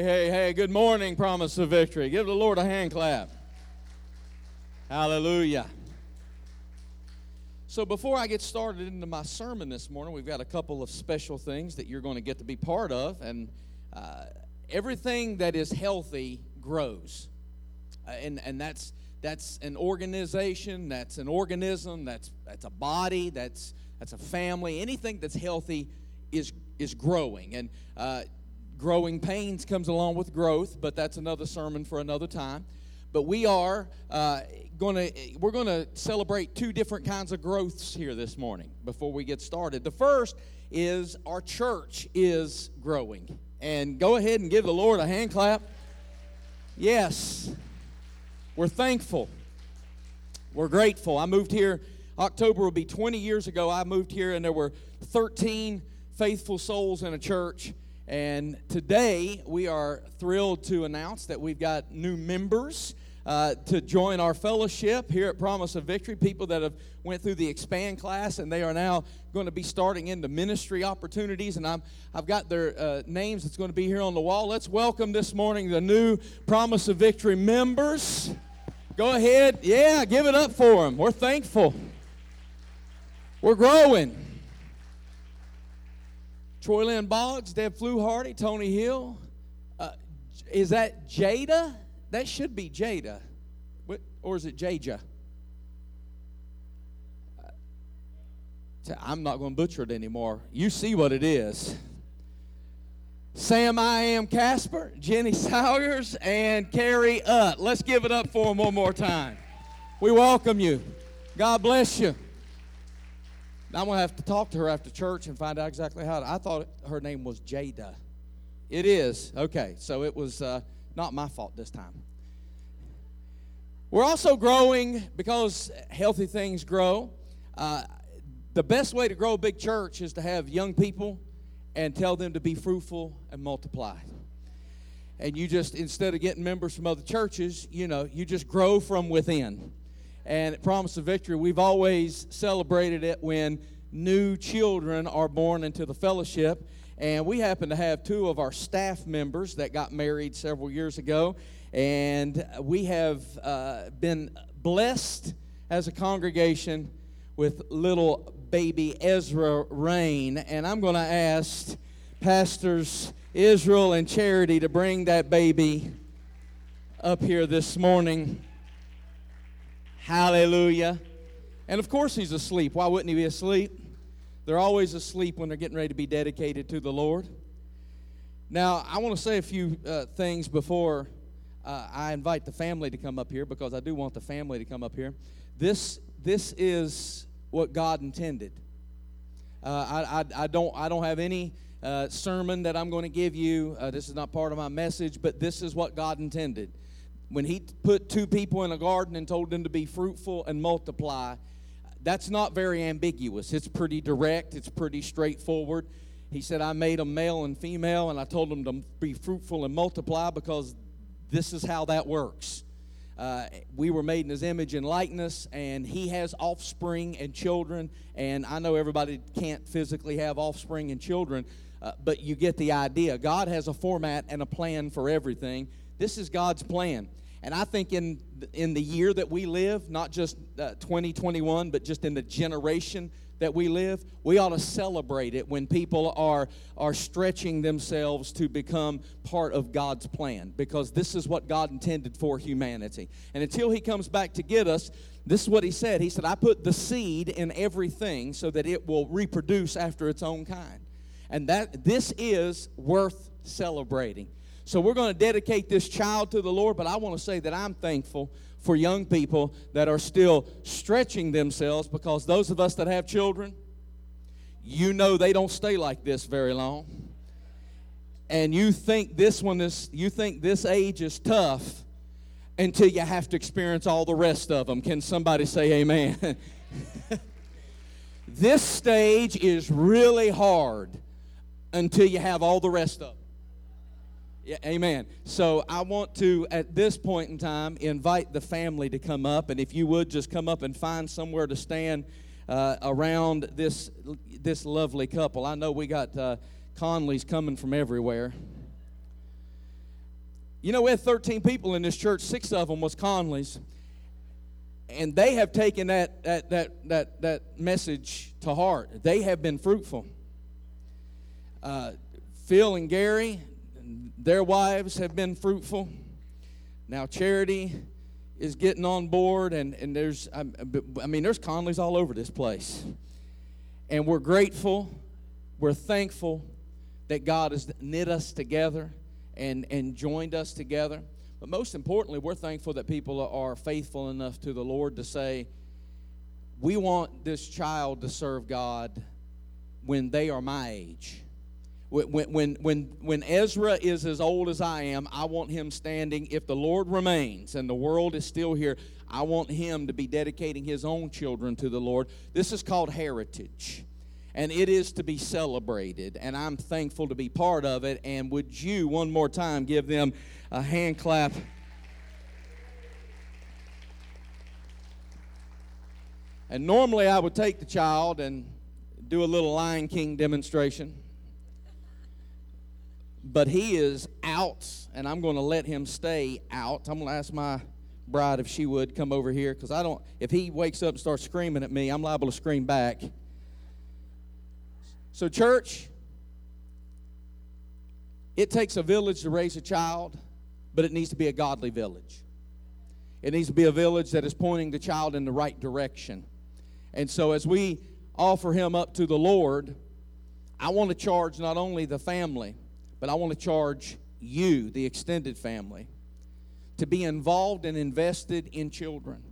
Hey, hey, good morning, promise of victory. Give the Lord a hand clap. Hallelujah. So, before I get started into my sermon this morning, we've got a couple of special things that you're going to get to be part of. And uh, everything that is healthy grows. Uh, and, and that's, that's an organization, that's an organism, that's, that's a body, that's, that's a family. Anything that's healthy is, is growing. And uh, growing pains comes along with growth, but that's another sermon for another time. But we are uh, going to we're going to celebrate two different kinds of growths here this morning before we get started. The first is our church is growing. And go ahead and give the Lord a hand clap. Yes. We're thankful. We're grateful. I moved here October will be 20 years ago. I moved here and there were 13 faithful souls in a church and today we are thrilled to announce that we've got new members uh, to join our fellowship here at Promise of Victory. People that have went through the expand class and they are now going to be starting into ministry opportunities. And I'm, I've got their uh, names that's going to be here on the wall. Let's welcome this morning the new Promise of Victory members. Go ahead, yeah, give it up for them. We're thankful. We're growing. Troy Lynn Boggs, Deb Fluharty, Tony Hill. Uh, is that Jada? That should be Jada. What, or is it Jaja? Uh, I'm not going to butcher it anymore. You see what it is. Sam I am Casper, Jenny Sawyers, and Carrie Utt. Let's give it up for them one more time. We welcome you. God bless you. I'm going to have to talk to her after church and find out exactly how. To, I thought her name was Jada. It is. Okay, so it was uh, not my fault this time. We're also growing because healthy things grow. Uh, the best way to grow a big church is to have young people and tell them to be fruitful and multiply. And you just, instead of getting members from other churches, you know, you just grow from within. And at Promise of Victory, we've always celebrated it when new children are born into the fellowship. And we happen to have two of our staff members that got married several years ago. And we have uh, been blessed as a congregation with little baby Ezra Rain. And I'm going to ask Pastors Israel and Charity to bring that baby up here this morning. Hallelujah. And of course, he's asleep. Why wouldn't he be asleep? They're always asleep when they're getting ready to be dedicated to the Lord. Now, I want to say a few uh, things before uh, I invite the family to come up here because I do want the family to come up here. This, this is what God intended. Uh, I, I, I, don't, I don't have any uh, sermon that I'm going to give you. Uh, this is not part of my message, but this is what God intended when he put two people in a garden and told them to be fruitful and multiply, that's not very ambiguous. It's pretty direct, it's pretty straightforward. He said, I made them male and female, and I told them to be fruitful and multiply because this is how that works. Uh, we were made in his image and likeness, and he has offspring and children. And I know everybody can't physically have offspring and children, uh, but you get the idea. God has a format and a plan for everything. This is God's plan. And I think in, in the year that we live, not just uh, 2021, but just in the generation that we live, we ought to celebrate it when people are, are stretching themselves to become part of God's plan because this is what God intended for humanity. And until He comes back to get us, this is what He said. He said, I put the seed in everything so that it will reproduce after its own kind. And that this is worth celebrating. So we're going to dedicate this child to the Lord, but I want to say that I'm thankful for young people that are still stretching themselves because those of us that have children, you know they don't stay like this very long. And you think this one is you think this age is tough until you have to experience all the rest of them. Can somebody say amen? this stage is really hard until you have all the rest of them. Yeah, amen. So I want to, at this point in time, invite the family to come up, and if you would just come up and find somewhere to stand uh, around this this lovely couple. I know we got uh, Conleys coming from everywhere. You know, we had 13 people in this church, six of them was Conley's. And they have taken that, that, that, that, that message to heart. They have been fruitful. Uh, Phil and Gary, their wives have been fruitful. Now, Charity is getting on board, and, and there's, I, I mean, there's Conleys all over this place. And we're grateful, we're thankful that God has knit us together and, and joined us together. But most importantly, we're thankful that people are faithful enough to the Lord to say, we want this child to serve God when they are my age. When, when, when, when Ezra is as old as I am, I want him standing. If the Lord remains and the world is still here, I want him to be dedicating his own children to the Lord. This is called heritage and it is to be celebrated. And I'm thankful to be part of it. And would you, one more time, give them a hand clap? And normally I would take the child and do a little Lion King demonstration. But he is out, and I'm going to let him stay out. I'm going to ask my bride if she would come over here because I don't, if he wakes up and starts screaming at me, I'm liable to scream back. So, church, it takes a village to raise a child, but it needs to be a godly village. It needs to be a village that is pointing the child in the right direction. And so, as we offer him up to the Lord, I want to charge not only the family, but I want to charge you, the extended family, to be involved and invested in children.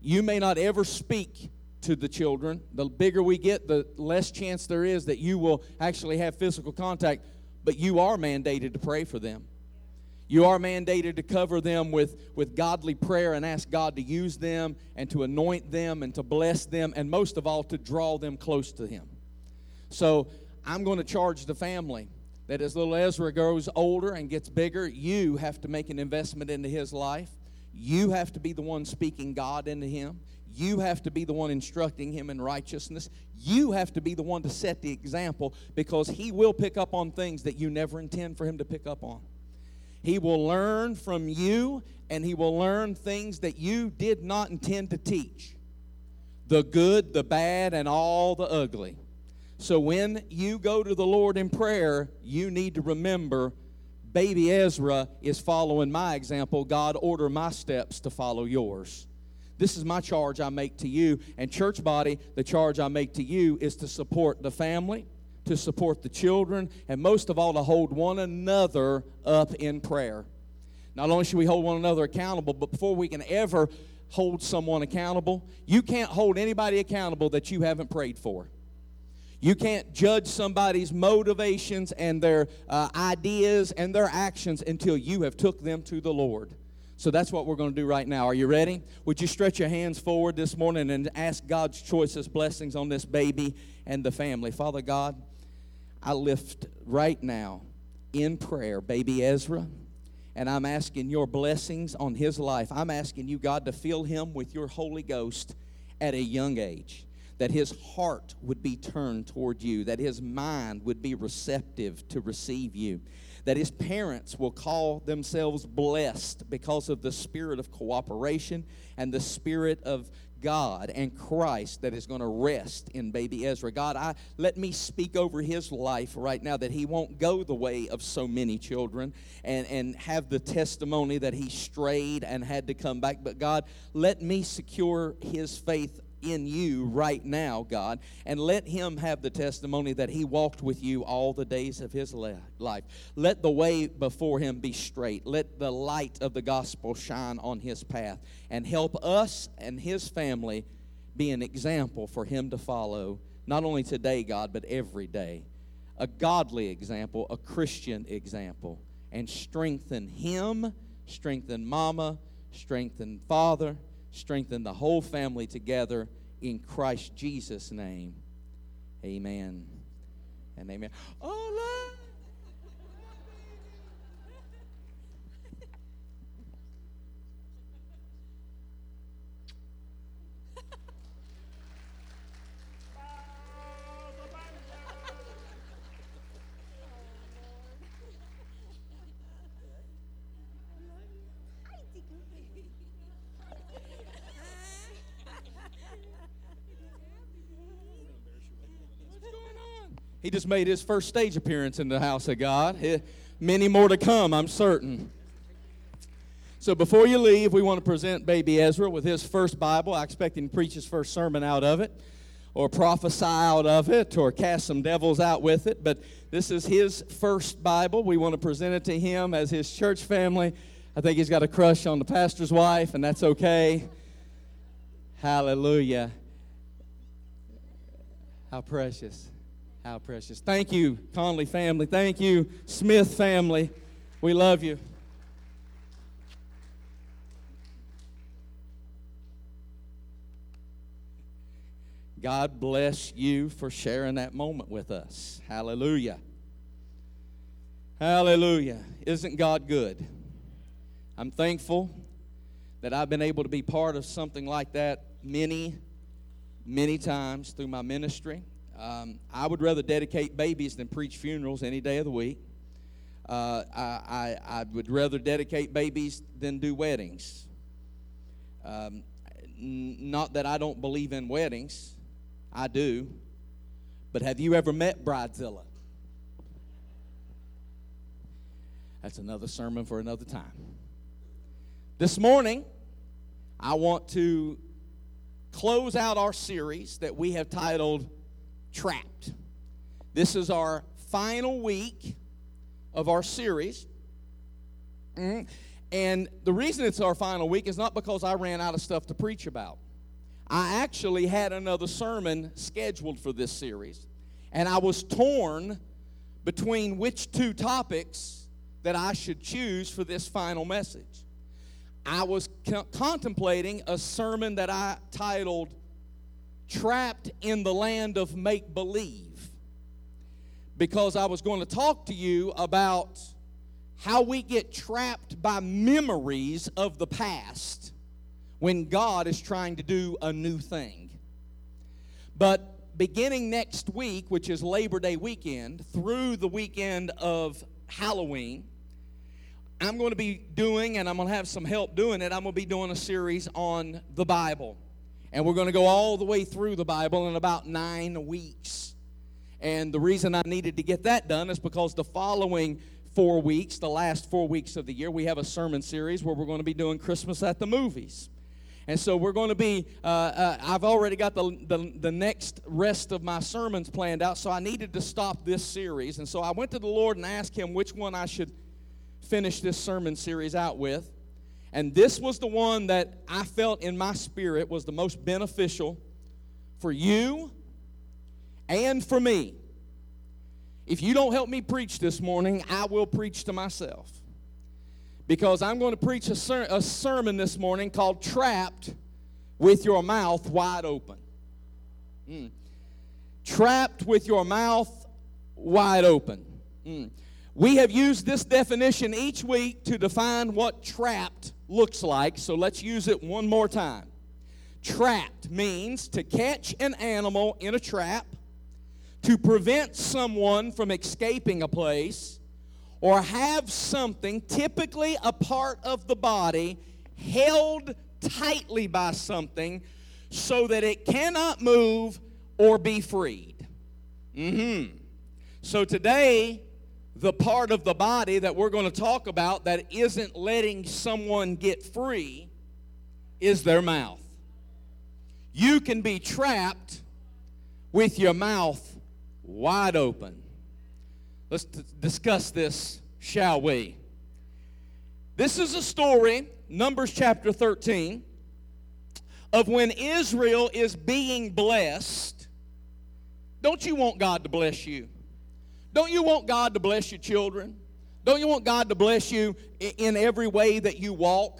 You may not ever speak to the children. The bigger we get, the less chance there is that you will actually have physical contact, but you are mandated to pray for them. You are mandated to cover them with, with godly prayer and ask God to use them and to anoint them and to bless them, and most of all, to draw them close to Him. So I'm going to charge the family that as little Ezra grows older and gets bigger, you have to make an investment into his life. You have to be the one speaking God into him. You have to be the one instructing him in righteousness. You have to be the one to set the example because he will pick up on things that you never intend for him to pick up on. He will learn from you and he will learn things that you did not intend to teach the good, the bad, and all the ugly. So when you go to the Lord in prayer, you need to remember baby Ezra is following my example. God, order my steps to follow yours. This is my charge I make to you. And, church body, the charge I make to you is to support the family, to support the children, and most of all, to hold one another up in prayer. Not only should we hold one another accountable, but before we can ever hold someone accountable, you can't hold anybody accountable that you haven't prayed for. You can't judge somebody's motivations and their uh, ideas and their actions until you have took them to the Lord. So that's what we're going to do right now. Are you ready? Would you stretch your hands forward this morning and ask God's choicest blessings on this baby and the family? Father God, I lift right now in prayer baby Ezra, and I'm asking your blessings on his life. I'm asking you, God, to fill him with your Holy Ghost at a young age that his heart would be turned toward you, that his mind would be receptive to receive you, that his parents will call themselves blessed because of the spirit of cooperation and the spirit of God and Christ that is going to rest in baby Ezra. God, I let me speak over his life right now that he won't go the way of so many children and, and have the testimony that he strayed and had to come back. But God, let me secure his faith in you right now, God, and let him have the testimony that he walked with you all the days of his life. Let the way before him be straight. Let the light of the gospel shine on his path and help us and his family be an example for him to follow, not only today, God, but every day. A godly example, a Christian example, and strengthen him, strengthen mama, strengthen father strengthen the whole family together in Christ Jesus' name. Amen and amen. Oh, Lord. He just made his first stage appearance in the house of God. Many more to come, I'm certain. So before you leave, we want to present baby Ezra with his first Bible. I expect him to preach his first sermon out of it, or prophesy out of it, or cast some devils out with it. But this is his first Bible. We want to present it to him as his church family. I think he's got a crush on the pastor's wife, and that's okay. Hallelujah. How precious. How precious. Thank you, Conley family. Thank you, Smith family. We love you. God bless you for sharing that moment with us. Hallelujah. Hallelujah. Isn't God good? I'm thankful that I've been able to be part of something like that many, many times through my ministry. Um, I would rather dedicate babies than preach funerals any day of the week. Uh, I, I, I, would rather dedicate babies than do weddings. Um, not that I don't believe in weddings, I do. But have you ever met Bridezilla? That's another sermon for another time. This morning, I want to close out our series that we have titled Trapped. This is our final week of our series. Mm-hmm. And the reason it's our final week is not because I ran out of stuff to preach about. I actually had another sermon scheduled for this series, and I was torn between which two topics that I should choose for this final message. I was co- contemplating a sermon that I titled Trapped in the Land of Make Believe because I was going to talk to you about how we get trapped by memories of the past when God is trying to do a new thing. But beginning next week, which is Labor Day weekend, through the weekend of Halloween, I'm going to be doing, and I'm going to have some help doing it, I'm going to be doing a series on the Bible. And we're going to go all the way through the Bible in about nine weeks. And the reason I needed to get that done is because the following four weeks, the last four weeks of the year, we have a sermon series where we're going to be doing Christmas at the movies. And so we're going to be, uh, uh, I've already got the, the, the next rest of my sermons planned out, so I needed to stop this series. And so I went to the Lord and asked Him which one I should finish this sermon series out with. And this was the one that I felt in my spirit was the most beneficial for you and for me. If you don't help me preach this morning, I will preach to myself because I'm going to preach a, ser- a sermon this morning called Trapped with Your Mouth Wide Open. Mm. Trapped with your mouth wide open. Mm. We have used this definition each week to define what trapped looks like, so let's use it one more time. Trapped means to catch an animal in a trap, to prevent someone from escaping a place, or have something, typically a part of the body, held tightly by something so that it cannot move or be freed. Mm-hmm. So today, the part of the body that we're going to talk about that isn't letting someone get free is their mouth. You can be trapped with your mouth wide open. Let's t- discuss this, shall we? This is a story, Numbers chapter 13, of when Israel is being blessed. Don't you want God to bless you? Don't you want God to bless your children? Don't you want God to bless you in every way that you walk?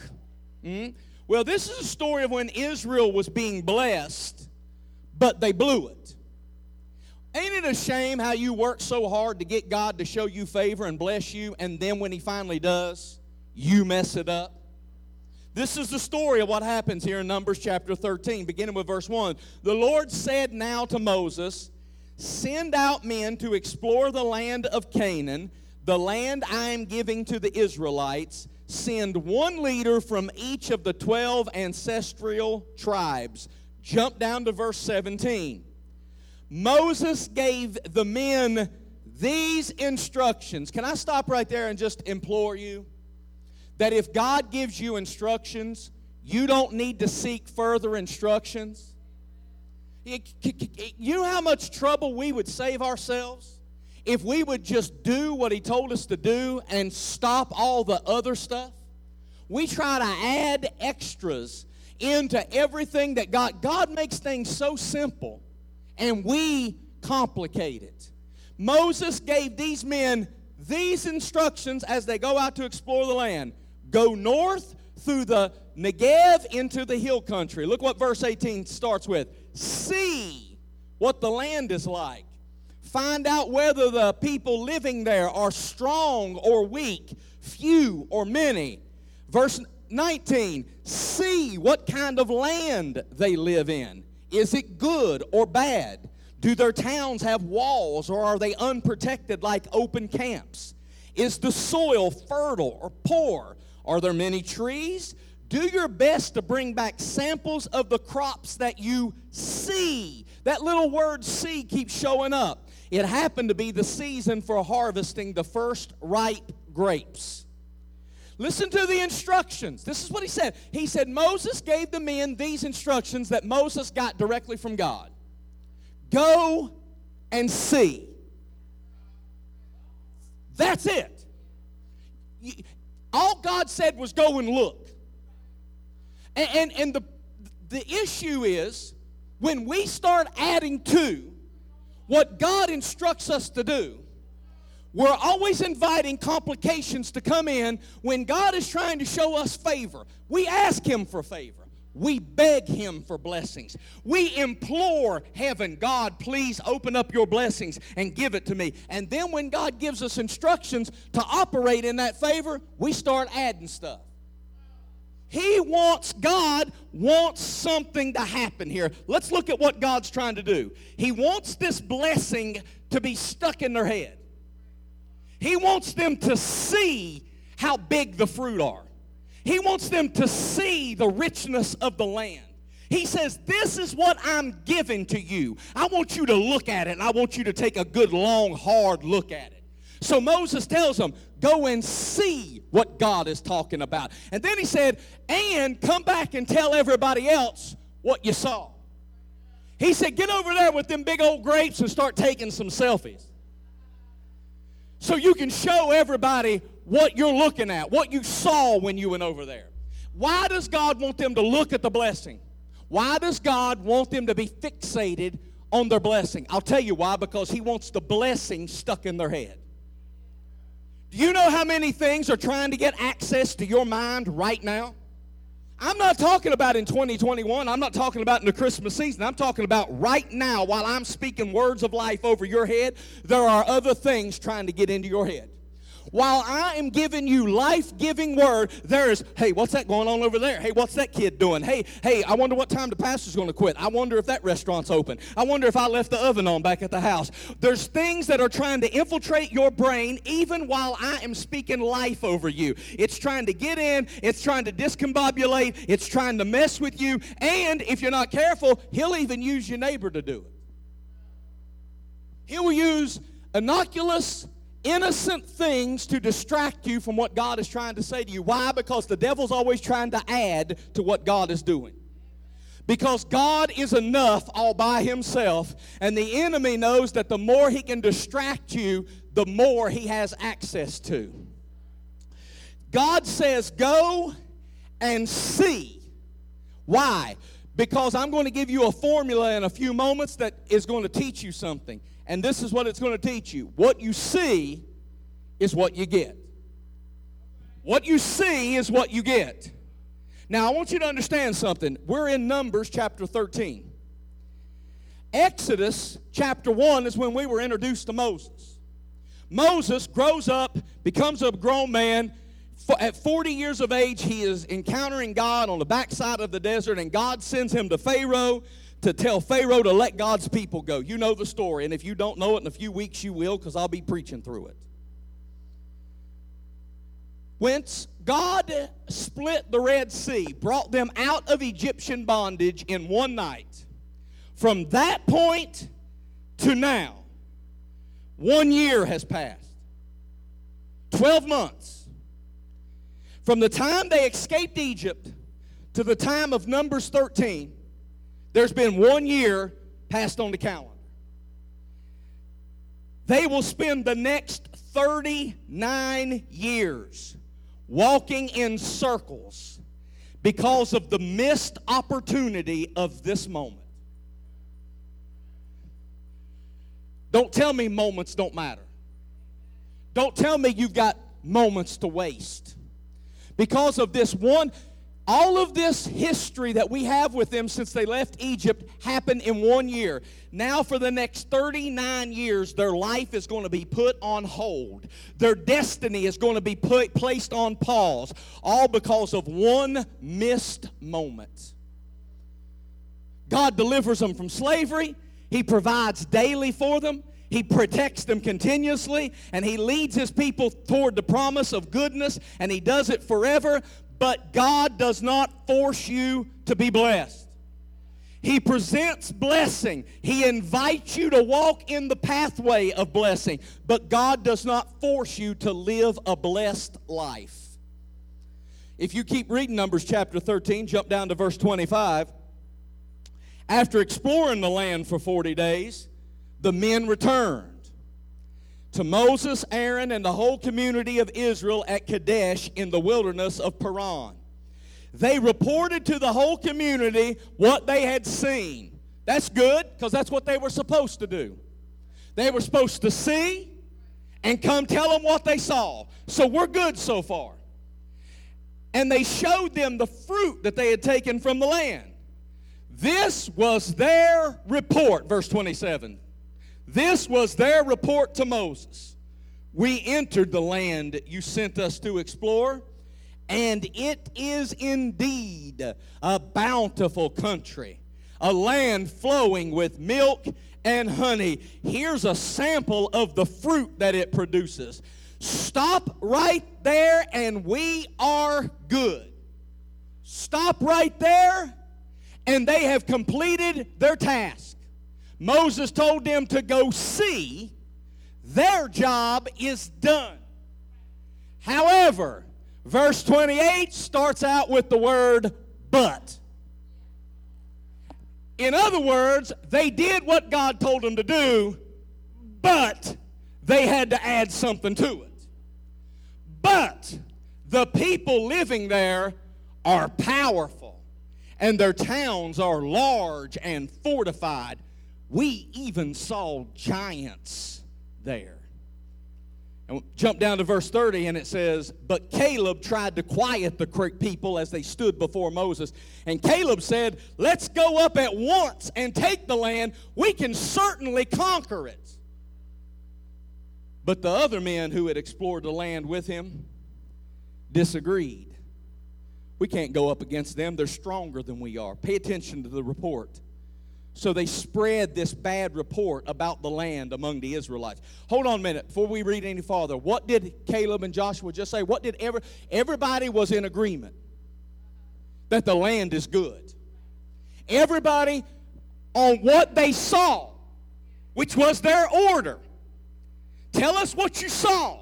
Mm? Well, this is a story of when Israel was being blessed, but they blew it. Ain't it a shame how you work so hard to get God to show you favor and bless you, and then when He finally does, you mess it up? This is the story of what happens here in Numbers chapter 13, beginning with verse 1. The Lord said now to Moses, Send out men to explore the land of Canaan, the land I am giving to the Israelites. Send one leader from each of the 12 ancestral tribes. Jump down to verse 17. Moses gave the men these instructions. Can I stop right there and just implore you that if God gives you instructions, you don't need to seek further instructions? You know how much trouble we would save ourselves if we would just do what He told us to do and stop all the other stuff? We try to add extras into everything that God God makes things so simple and we complicate it. Moses gave these men these instructions as they go out to explore the land. Go north through the Negev into the hill country. Look what verse 18 starts with. See what the land is like. Find out whether the people living there are strong or weak, few or many. Verse 19, see what kind of land they live in. Is it good or bad? Do their towns have walls or are they unprotected like open camps? Is the soil fertile or poor? Are there many trees? Do your best to bring back samples of the crops that you see. That little word see keeps showing up. It happened to be the season for harvesting the first ripe grapes. Listen to the instructions. This is what he said. He said, Moses gave the men these instructions that Moses got directly from God Go and see. That's it. All God said was go and look. And, and, and the, the issue is when we start adding to what God instructs us to do, we're always inviting complications to come in when God is trying to show us favor. We ask Him for favor. We beg Him for blessings. We implore heaven, God, please open up your blessings and give it to me. And then when God gives us instructions to operate in that favor, we start adding stuff. He wants, God wants something to happen here. Let's look at what God's trying to do. He wants this blessing to be stuck in their head. He wants them to see how big the fruit are. He wants them to see the richness of the land. He says, This is what I'm giving to you. I want you to look at it, and I want you to take a good, long, hard look at it. So Moses tells them, Go and see what God is talking about. And then he said, And come back and tell everybody else what you saw. He said, Get over there with them big old grapes and start taking some selfies so you can show everybody what you're looking at, what you saw when you went over there. Why does God want them to look at the blessing? Why does God want them to be fixated on their blessing? I'll tell you why because He wants the blessing stuck in their head. Do you know how many things are trying to get access to your mind right now? I'm not talking about in 2021. I'm not talking about in the Christmas season. I'm talking about right now while I'm speaking words of life over your head. There are other things trying to get into your head. While I am giving you life giving word, there's, hey, what's that going on over there? Hey, what's that kid doing? Hey, hey, I wonder what time the pastor's going to quit. I wonder if that restaurant's open. I wonder if I left the oven on back at the house. There's things that are trying to infiltrate your brain even while I am speaking life over you. It's trying to get in, it's trying to discombobulate, it's trying to mess with you, and if you're not careful, he'll even use your neighbor to do it. He will use innocuous innocent things to distract you from what God is trying to say to you. Why? Because the devil's always trying to add to what God is doing. Because God is enough all by himself, and the enemy knows that the more he can distract you, the more he has access to. God says, Go and see. Why? Because I'm going to give you a formula in a few moments that is going to teach you something. And this is what it's going to teach you what you see is what you get. What you see is what you get. Now, I want you to understand something. We're in Numbers chapter 13. Exodus chapter 1 is when we were introduced to Moses. Moses grows up, becomes a grown man. At 40 years of age, he is encountering God on the backside of the desert, and God sends him to Pharaoh to tell Pharaoh to let God's people go. You know the story, and if you don't know it in a few weeks, you will because I'll be preaching through it. Whence God split the Red Sea, brought them out of Egyptian bondage in one night. From that point to now, one year has passed. 12 months. From the time they escaped Egypt to the time of Numbers 13, there's been one year passed on the calendar. They will spend the next 39 years walking in circles because of the missed opportunity of this moment. Don't tell me moments don't matter. Don't tell me you've got moments to waste. Because of this one, all of this history that we have with them since they left Egypt happened in one year. Now, for the next 39 years, their life is going to be put on hold. Their destiny is going to be put, placed on pause, all because of one missed moment. God delivers them from slavery, He provides daily for them. He protects them continuously and he leads his people toward the promise of goodness and he does it forever. But God does not force you to be blessed. He presents blessing. He invites you to walk in the pathway of blessing. But God does not force you to live a blessed life. If you keep reading Numbers chapter 13, jump down to verse 25. After exploring the land for 40 days, the men returned to Moses, Aaron, and the whole community of Israel at Kadesh in the wilderness of Paran. They reported to the whole community what they had seen. That's good because that's what they were supposed to do. They were supposed to see and come tell them what they saw. So we're good so far. And they showed them the fruit that they had taken from the land. This was their report, verse 27. This was their report to Moses. We entered the land you sent us to explore, and it is indeed a bountiful country, a land flowing with milk and honey. Here's a sample of the fruit that it produces. Stop right there, and we are good. Stop right there, and they have completed their task. Moses told them to go see, their job is done. However, verse 28 starts out with the word but. In other words, they did what God told them to do, but they had to add something to it. But the people living there are powerful, and their towns are large and fortified. We even saw giants there. And jump down to verse 30, and it says, But Caleb tried to quiet the people as they stood before Moses. And Caleb said, Let's go up at once and take the land. We can certainly conquer it. But the other men who had explored the land with him disagreed. We can't go up against them, they're stronger than we are. Pay attention to the report. So they spread this bad report about the land among the Israelites. Hold on a minute before we read any farther. What did Caleb and Joshua just say? What did ever everybody was in agreement that the land is good. Everybody on what they saw, which was their order. Tell us what you saw.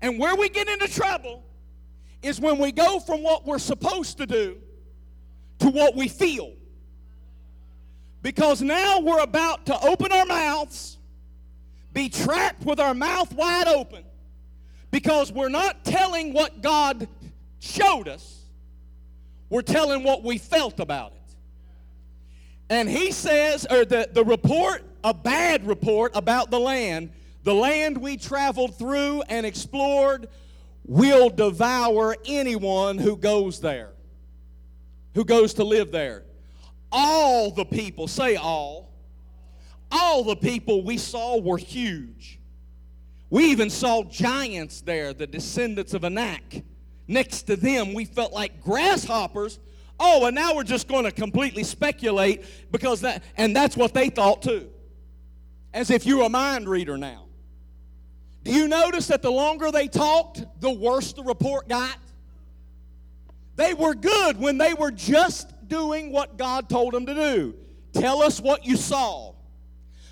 And where we get into trouble is when we go from what we're supposed to do to what we feel. Because now we're about to open our mouths, be trapped with our mouth wide open, because we're not telling what God showed us, we're telling what we felt about it. And he says, or the, the report, a bad report about the land, the land we traveled through and explored will devour anyone who goes there, who goes to live there all the people, say all, all the people we saw were huge. We even saw giants there, the descendants of Anak. Next to them, we felt like grasshoppers. Oh, and now we're just going to completely speculate because that, and that's what they thought too. As if you're a mind reader now. Do you notice that the longer they talked, the worse the report got? They were good when they were just doing what God told them to do. Tell us what you saw.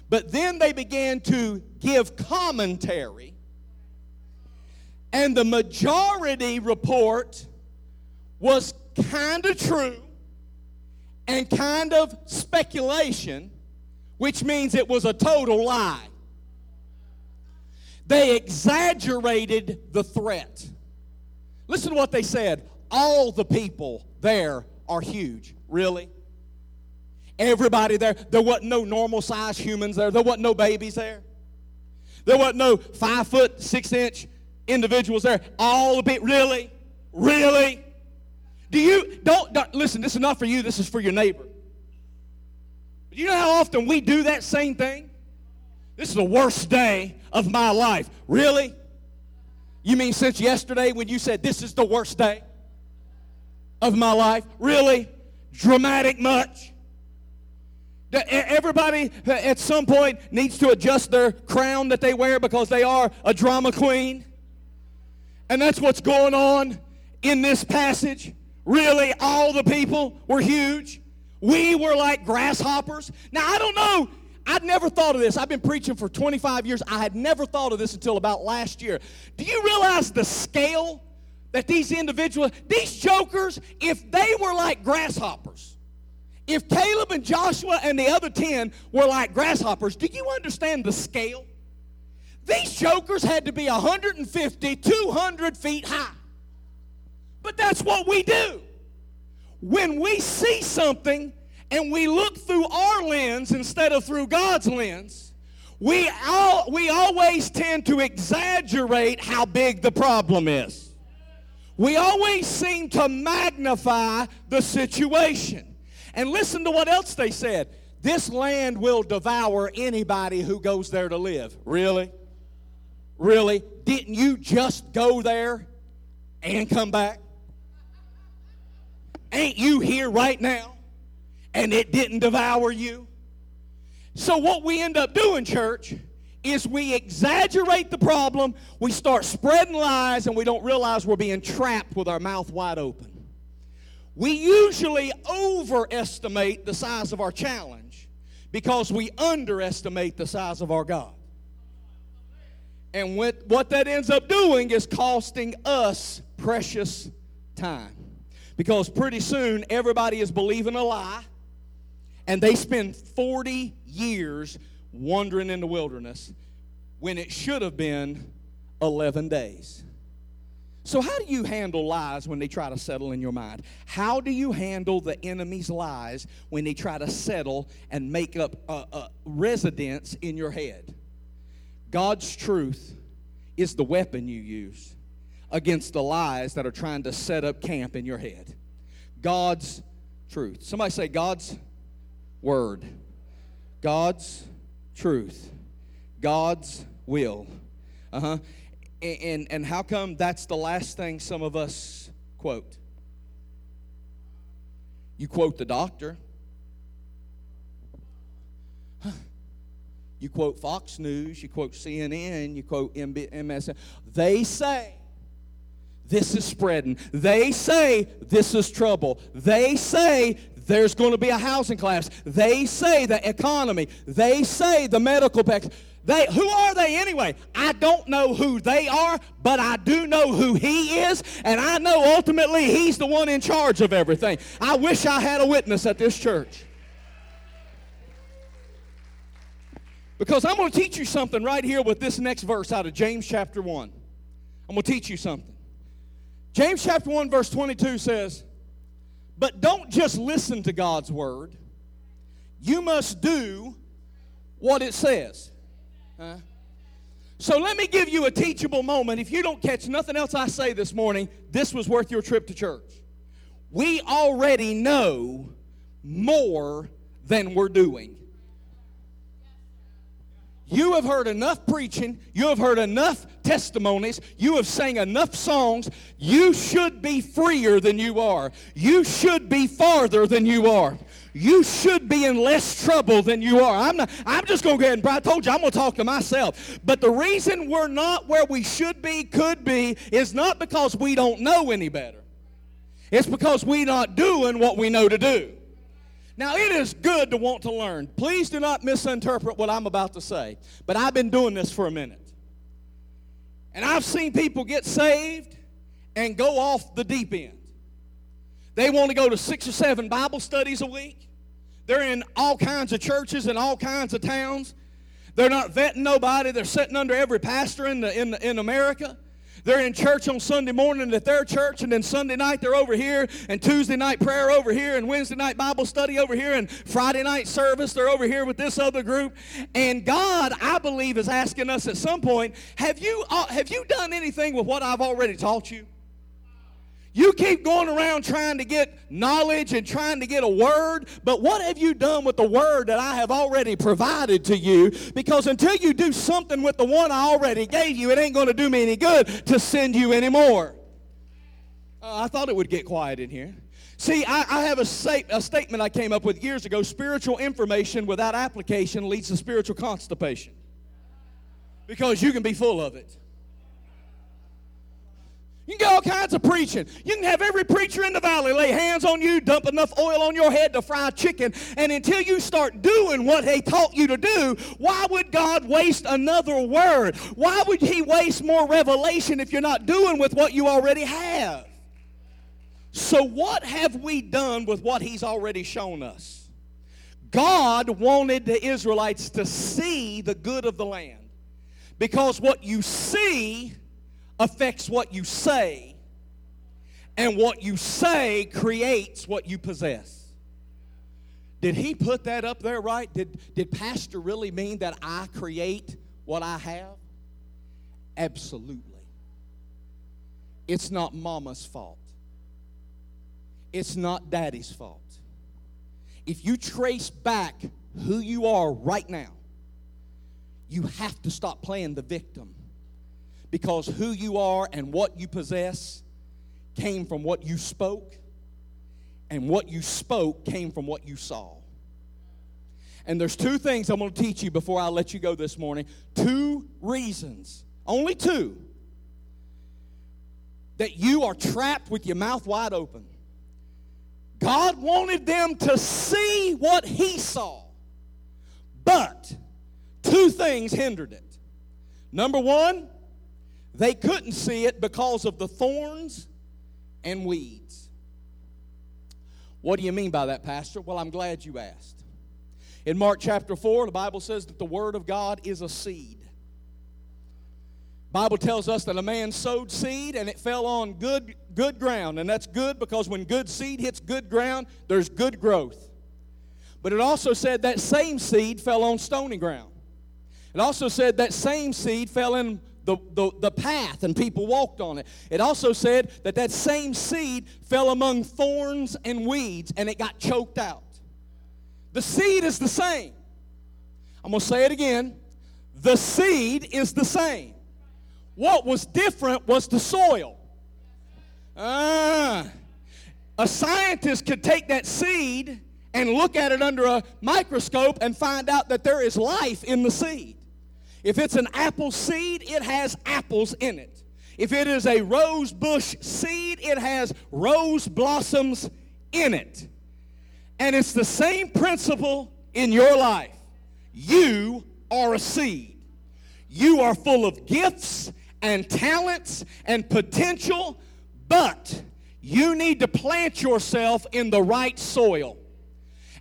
But then they began to give commentary, and the majority report was kind of true and kind of speculation, which means it was a total lie. They exaggerated the threat. Listen to what they said. All the people there are huge. Really? Everybody there. There wasn't no normal sized humans there. There wasn't no babies there. There wasn't no five foot, six inch individuals there. All the people. Really? Really? Do you, don't, don't, listen, this is not for you, this is for your neighbor. Do you know how often we do that same thing? This is the worst day of my life. Really? You mean since yesterday when you said this is the worst day of my life? Really? Dramatic much? Everybody uh, at some point needs to adjust their crown that they wear because they are a drama queen. And that's what's going on in this passage. Really, all the people were huge. We were like grasshoppers. Now, I don't know I'd never thought of this. I've been preaching for 25 years. I had never thought of this until about last year. Do you realize the scale that these individuals, these jokers, if they were like grasshoppers, if Caleb and Joshua and the other 10 were like grasshoppers, do you understand the scale? These jokers had to be 150, 200 feet high. But that's what we do. When we see something and we look through our lens instead of through God's lens, we, all, we always tend to exaggerate how big the problem is. We always seem to magnify the situation. And listen to what else they said. This land will devour anybody who goes there to live. Really? Really? Didn't you just go there and come back? Ain't you here right now? and it didn't devour you. So, what we end up doing, church, is we exaggerate the problem, we start spreading lies, and we don't realize we're being trapped with our mouth wide open. We usually overestimate the size of our challenge because we underestimate the size of our God. And what that ends up doing is costing us precious time. Because pretty soon everybody is believing a lie and they spend 40 years wandering in the wilderness when it should have been 11 days. So, how do you handle lies when they try to settle in your mind? How do you handle the enemy's lies when they try to settle and make up a, a residence in your head? God's truth is the weapon you use against the lies that are trying to set up camp in your head. God's truth. Somebody say, God's word, God's truth, God's will. Uh huh. And, and how come that's the last thing some of us quote? You quote the doctor. You quote Fox News, you quote CNN, you quote MSN. They say this is spreading. They say this is trouble. They say there's going to be a housing collapse. They say the economy. They say the medical package. They, who are they anyway? I don't know who they are, but I do know who he is, and I know ultimately he's the one in charge of everything. I wish I had a witness at this church. Because I'm going to teach you something right here with this next verse out of James chapter 1. I'm going to teach you something. James chapter 1, verse 22 says, but don't just listen to God's word. You must do what it says. Huh? So let me give you a teachable moment. If you don't catch nothing else I say this morning, this was worth your trip to church. We already know more than we're doing. You have heard enough preaching. You have heard enough testimonies. You have sang enough songs. You should be freer than you are. You should be farther than you are. You should be in less trouble than you are. I'm, not, I'm just going to go ahead and I told you I'm going to talk to myself. But the reason we're not where we should be, could be, is not because we don't know any better. It's because we're not doing what we know to do. Now, it is good to want to learn. Please do not misinterpret what I'm about to say, but I've been doing this for a minute. And I've seen people get saved and go off the deep end. They want to go to six or seven Bible studies a week. They're in all kinds of churches in all kinds of towns. They're not vetting nobody. They're sitting under every pastor in, the, in, the, in America. They're in church on Sunday morning at their church, and then Sunday night they're over here, and Tuesday night prayer over here, and Wednesday night Bible study over here, and Friday night service they're over here with this other group. And God, I believe, is asking us at some point, have you, uh, have you done anything with what I've already taught you? You keep going around trying to get knowledge and trying to get a word, but what have you done with the word that I have already provided to you? Because until you do something with the one I already gave you, it ain't going to do me any good to send you anymore. Uh, I thought it would get quiet in here. See, I, I have a, a statement I came up with years ago spiritual information without application leads to spiritual constipation. Because you can be full of it. You can get all kinds of preaching. You can have every preacher in the valley lay hands on you, dump enough oil on your head to fry chicken. And until you start doing what they taught you to do, why would God waste another word? Why would He waste more revelation if you're not doing with what you already have? So, what have we done with what He's already shown us? God wanted the Israelites to see the good of the land because what you see affects what you say, and what you say creates what you possess. Did he put that up there right? Did, did Pastor really mean that I create what I have? Absolutely. It's not mama's fault. It's not daddy's fault. If you trace back who you are right now, you have to stop playing the victim because who you are and what you possess came from what you spoke, and what you spoke came from what you saw. And there's two things I'm going to teach you before I let you go this morning. Two reasons, only two, that you are trapped with your mouth wide open. God wanted them to see what He saw, but two things hindered it. Number one, they couldn't see it because of the thorns and weeds. What do you mean by that, Pastor? Well, I'm glad you asked. In Mark chapter 4, the Bible says that the Word of God is a seed. Bible tells us that a man sowed seed and it fell on good, good ground. And that's good because when good seed hits good ground, there's good growth. But it also said that same seed fell on stony ground. It also said that same seed fell in the, the, the path and people walked on it. It also said that that same seed fell among thorns and weeds and it got choked out. The seed is the same. I'm going to say it again. The seed is the same. What was different was the soil. Ah, a scientist could take that seed and look at it under a microscope and find out that there is life in the seed. If it's an apple seed, it has apples in it. If it is a rose bush seed, it has rose blossoms in it. And it's the same principle in your life. You are a seed. You are full of gifts and talents and potential, but you need to plant yourself in the right soil.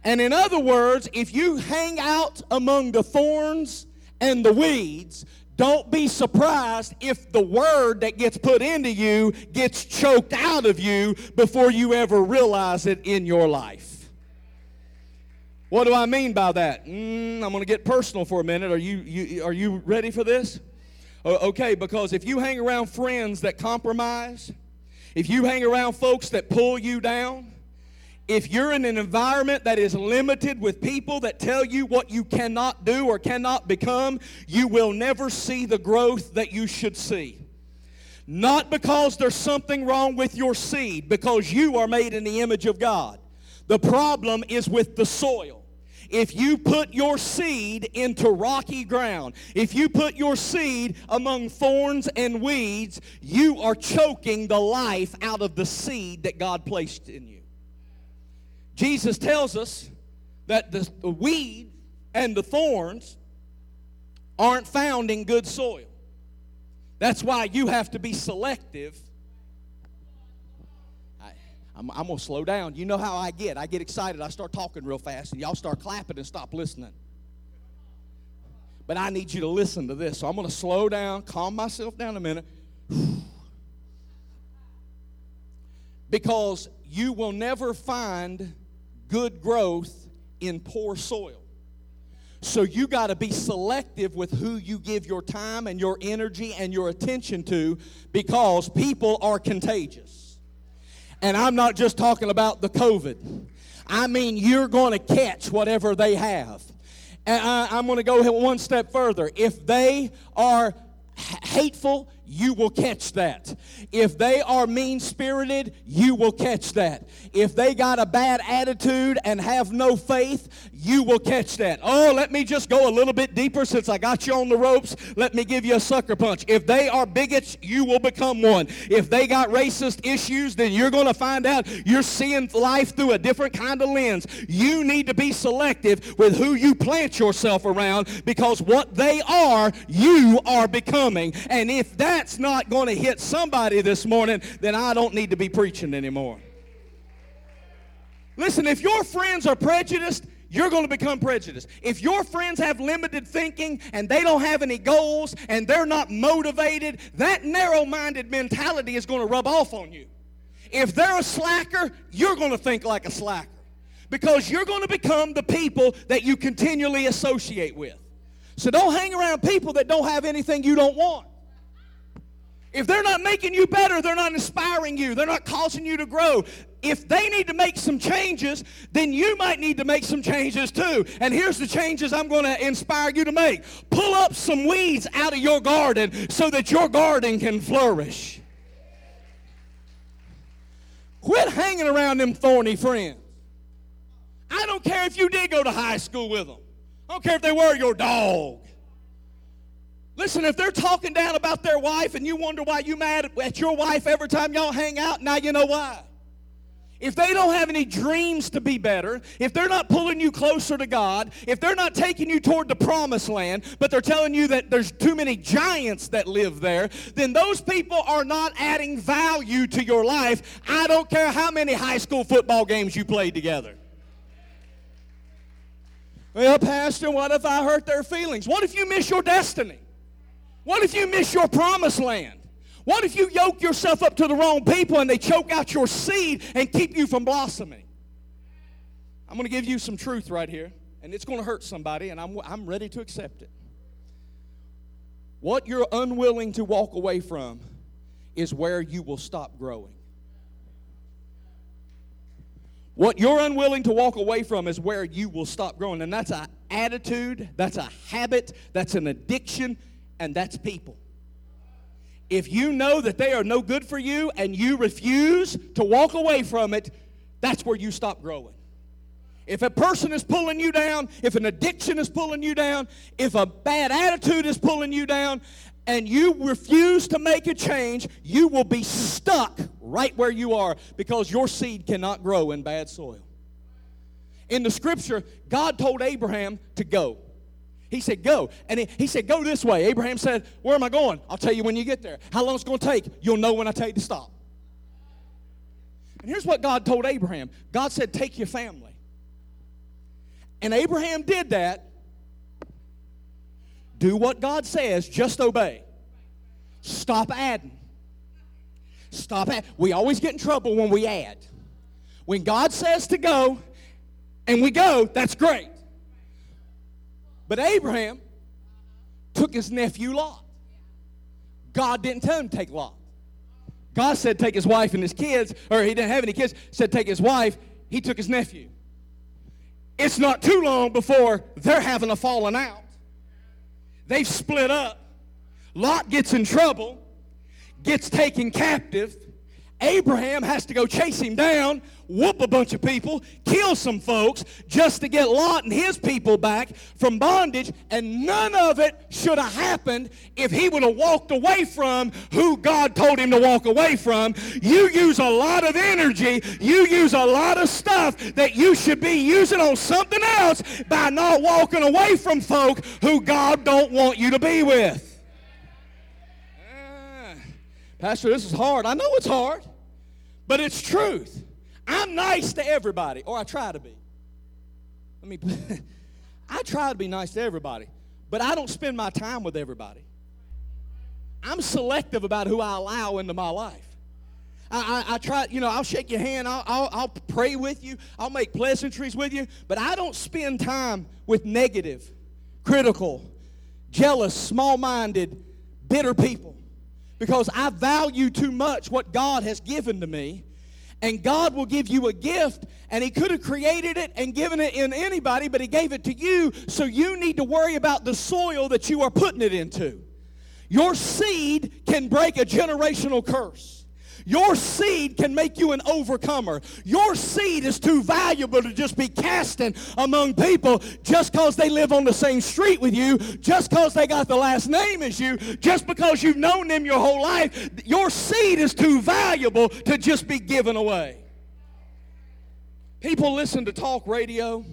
And in other words, if you hang out among the thorns and the weeds, don't be surprised if the word that gets put into you gets choked out of you before you ever realize it in your life. What do I mean by that? Mm, I'm going to get personal for a minute. Are you, you, are you ready for this? Okay, because if you hang around friends that compromise, if you hang around folks that pull you down, if you're in an environment that is limited with people that tell you what you cannot do or cannot become, you will never see the growth that you should see. Not because there's something wrong with your seed, because you are made in the image of God. The problem is with the soil. If you put your seed into rocky ground, if you put your seed among thorns and weeds, you are choking the life out of the seed that God placed in you. Jesus tells us that the, the weed and the thorns aren't found in good soil. That's why you have to be selective. I, I'm, I'm going to slow down. You know how I get. I get excited. I start talking real fast, and y'all start clapping and stop listening. But I need you to listen to this. So I'm going to slow down, calm myself down a minute. because you will never find good growth in poor soil. So you got to be selective with who you give your time and your energy and your attention to because people are contagious. And I'm not just talking about the COVID. I mean, you're going to catch whatever they have. And I, am going to go one step further. If they are hateful, you will catch that. If they are mean spirited, you will catch that. If they got a bad attitude and have no faith, you will catch that. Oh, let me just go a little bit deeper since I got you on the ropes. Let me give you a sucker punch. If they are bigots, you will become one. If they got racist issues, then you're going to find out you're seeing life through a different kind of lens. You need to be selective with who you plant yourself around because what they are, you are becoming. And if that's not going to hit somebody this morning, then I don't need to be preaching anymore. Listen, if your friends are prejudiced, you're going to become prejudiced. If your friends have limited thinking and they don't have any goals and they're not motivated, that narrow minded mentality is going to rub off on you. If they're a slacker, you're going to think like a slacker because you're going to become the people that you continually associate with. So don't hang around people that don't have anything you don't want. If they're not making you better, they're not inspiring you, they're not causing you to grow. If they need to make some changes, then you might need to make some changes too. And here's the changes I'm going to inspire you to make pull up some weeds out of your garden so that your garden can flourish. Quit hanging around them thorny friends. I don't care if you did go to high school with them. I don't care if they were your dog. Listen, if they're talking down about their wife and you wonder why you mad at your wife every time y'all hang out, now you know why. If they don't have any dreams to be better, if they're not pulling you closer to God, if they're not taking you toward the promised land, but they're telling you that there's too many giants that live there, then those people are not adding value to your life. I don't care how many high school football games you played together. Well, Pastor, what if I hurt their feelings? What if you miss your destiny? What if you miss your promised land? What if you yoke yourself up to the wrong people and they choke out your seed and keep you from blossoming? I'm going to give you some truth right here, and it's going to hurt somebody, and I'm, I'm ready to accept it. What you're unwilling to walk away from is where you will stop growing. What you're unwilling to walk away from is where you will stop growing. And that's an attitude, that's a habit, that's an addiction, and that's people. If you know that they are no good for you and you refuse to walk away from it, that's where you stop growing. If a person is pulling you down, if an addiction is pulling you down, if a bad attitude is pulling you down, and you refuse to make a change, you will be stuck right where you are because your seed cannot grow in bad soil. In the scripture, God told Abraham to go. He said, Go. And he, he said, Go this way. Abraham said, Where am I going? I'll tell you when you get there. How long it's going to take? You'll know when I tell you to stop. And here's what God told Abraham God said, Take your family. And Abraham did that. Do what God says, just obey. Stop adding. Stop adding. We always get in trouble when we add. When God says to go and we go, that's great. But Abraham took his nephew Lot. God didn't tell him to take Lot. God said take his wife and his kids, or he didn't have any kids, said take his wife. He took his nephew. It's not too long before they're having a falling out. They've split up. Lot gets in trouble, gets taken captive, Abraham has to go chase him down, whoop a bunch of people, kill some folks just to get Lot and his people back from bondage. And none of it should have happened if he would have walked away from who God told him to walk away from. You use a lot of energy, you use a lot of stuff that you should be using on something else by not walking away from folk who God don't want you to be with. Ah, Pastor, this is hard. I know it's hard. But it's truth. I'm nice to everybody, or I try to be. I mean, I try to be nice to everybody, but I don't spend my time with everybody. I'm selective about who I allow into my life. I, I, I, try, you know, I'll shake your hand, I'll, I'll, I'll pray with you, I'll make pleasantries with you, but I don't spend time with negative, critical, jealous, small minded, bitter people because I value too much what God has given to me. And God will give you a gift, and He could have created it and given it in anybody, but He gave it to you, so you need to worry about the soil that you are putting it into. Your seed can break a generational curse. Your seed can make you an overcomer. Your seed is too valuable to just be casting among people just because they live on the same street with you, just because they got the last name as you, just because you've known them your whole life. Your seed is too valuable to just be given away. People listen to talk radio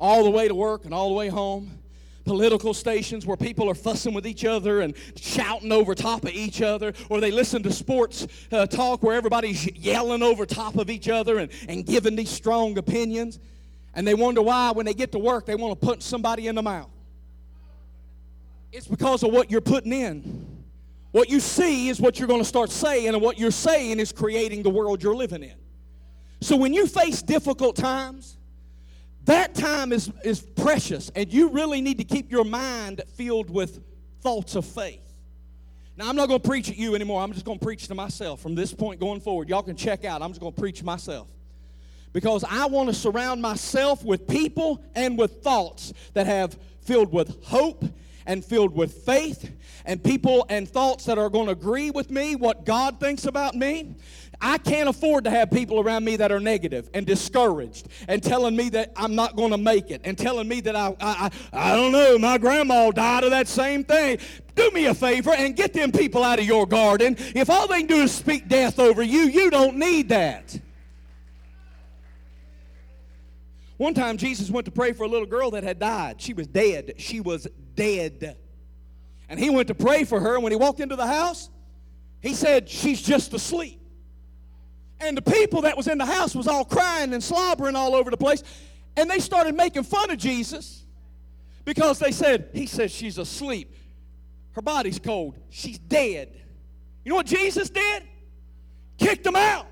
all the way to work and all the way home political stations where people are fussing with each other and shouting over top of each other, or they listen to sports uh, talk where everybody's yelling over top of each other and, and giving these strong opinions. And they wonder why, when they get to work, they want to punch somebody in the mouth. It's because of what you're putting in. What you see is what you're going to start saying, and what you're saying is creating the world you're living in. So when you face difficult times, that time is, is precious, and you really need to keep your mind filled with thoughts of faith. Now, I'm not going to preach at you anymore. I'm just going to preach to myself from this point going forward. Y'all can check out. I'm just going to preach myself. Because I want to surround myself with people and with thoughts that have filled with hope and filled with faith and people and thoughts that are going to agree with me, what God thinks about me. I can't afford to have people around me that are negative and discouraged and telling me that I'm not going to make it and telling me that I, I, I, I don't know, my grandma died of that same thing. Do me a favor and get them people out of your garden. If all they can do is speak death over you, you don't need that. One time, Jesus went to pray for a little girl that had died. She was dead. She was dead. And he went to pray for her. And when he walked into the house, he said, She's just asleep. And the people that was in the house was all crying and slobbering all over the place. And they started making fun of Jesus because they said, He says she's asleep. Her body's cold. She's dead. You know what Jesus did? Kicked them out.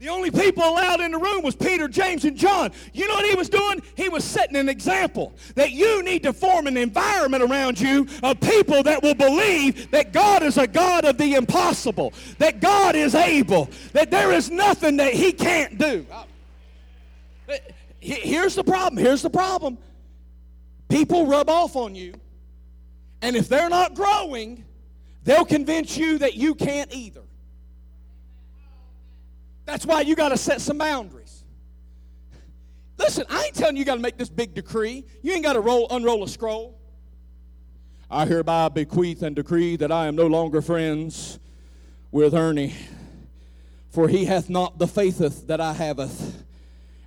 The only people allowed in the room was Peter, James, and John. You know what he was doing? He was setting an example that you need to form an environment around you of people that will believe that God is a God of the impossible, that God is able, that there is nothing that he can't do. Here's the problem. Here's the problem. People rub off on you, and if they're not growing, they'll convince you that you can't either. That's why you got to set some boundaries. Listen, I ain't telling you, got to make this big decree. You ain't got to roll, unroll a scroll. I hereby bequeath and decree that I am no longer friends with Ernie, for he hath not the faitheth that I haveth,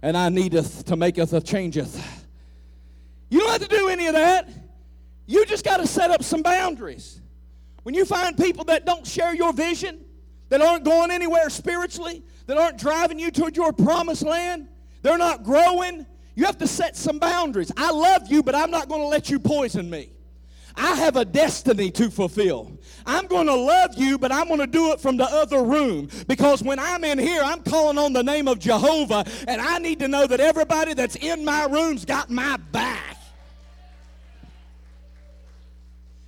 and I needeth to maketh a changeth. You don't have to do any of that. You just got to set up some boundaries. When you find people that don't share your vision, that aren't going anywhere spiritually, that aren't driving you toward your promised land, they're not growing, you have to set some boundaries. I love you, but I'm not going to let you poison me. I have a destiny to fulfill. I'm going to love you, but I'm going to do it from the other room because when I'm in here, I'm calling on the name of Jehovah, and I need to know that everybody that's in my room's got my back.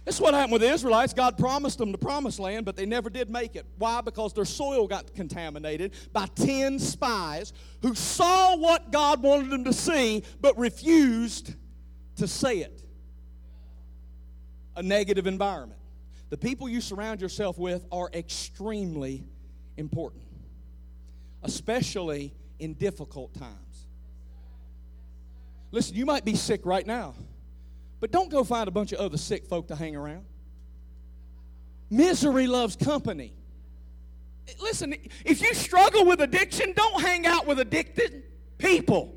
This is what happened with the Israelites. God promised them the promised land, but they never did make it. Why? Because their soil got contaminated by 10 spies who saw what God wanted them to see, but refused to say it. A negative environment. The people you surround yourself with are extremely important, especially in difficult times. Listen, you might be sick right now, but don't go find a bunch of other sick folk to hang around. Misery loves company. Listen, if you struggle with addiction, don't hang out with addicted people.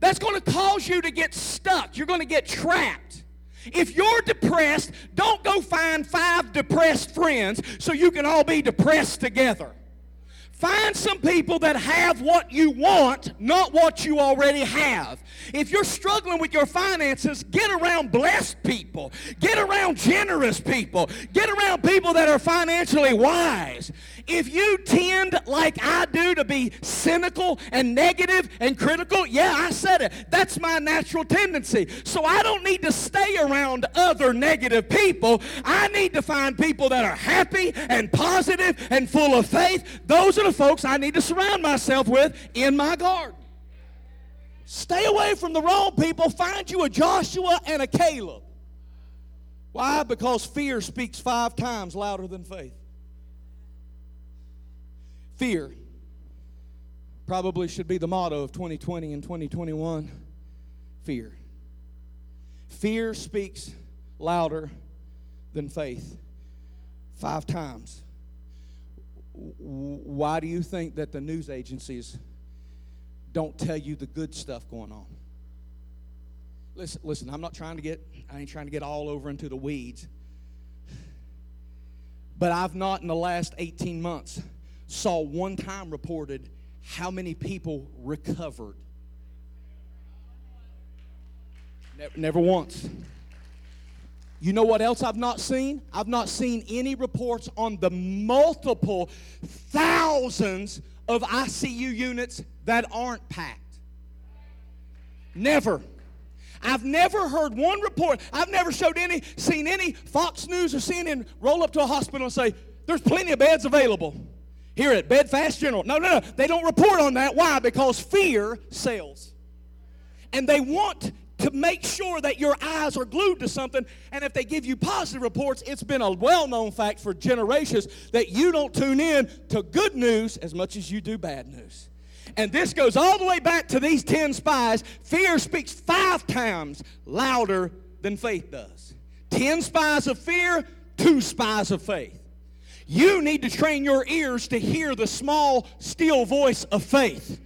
That's going to cause you to get stuck. You're going to get trapped. If you're depressed, don't go find five depressed friends so you can all be depressed together. Find some people that have what you want, not what you already have. If you're struggling with your finances, get around blessed people. Get around generous people. Get around people that are financially wise. If you tend, like I do, to be cynical and negative and critical, yeah, I said it. That's my natural tendency. So I don't need to stay around other negative people. I need to find people that are happy and positive and full of faith. Those are the folks I need to surround myself with in my garden. Stay away from the wrong people. Find you a Joshua and a Caleb. Why? Because fear speaks five times louder than faith. Fear probably should be the motto of 2020 and 2021. Fear. Fear speaks louder than faith. Five times. Why do you think that the news agencies don't tell you the good stuff going on? Listen, listen, I'm not trying to get, I ain't trying to get all over into the weeds. But I've not in the last 18 months saw one time reported how many people recovered. Never, never once. You know what else I've not seen? I've not seen any reports on the multiple thousands of ICU units that aren't packed. Never. I've never heard one report. I've never showed any, seen any Fox News or CNN roll up to a hospital and say, there's plenty of beds available. Here at Bedfast General. No, no, no. They don't report on that. Why? Because fear sells. And they want to make sure that your eyes are glued to something. And if they give you positive reports, it's been a well known fact for generations that you don't tune in to good news as much as you do bad news. And this goes all the way back to these 10 spies. Fear speaks five times louder than faith does. 10 spies of fear, two spies of faith. You need to train your ears to hear the small, still voice of faith.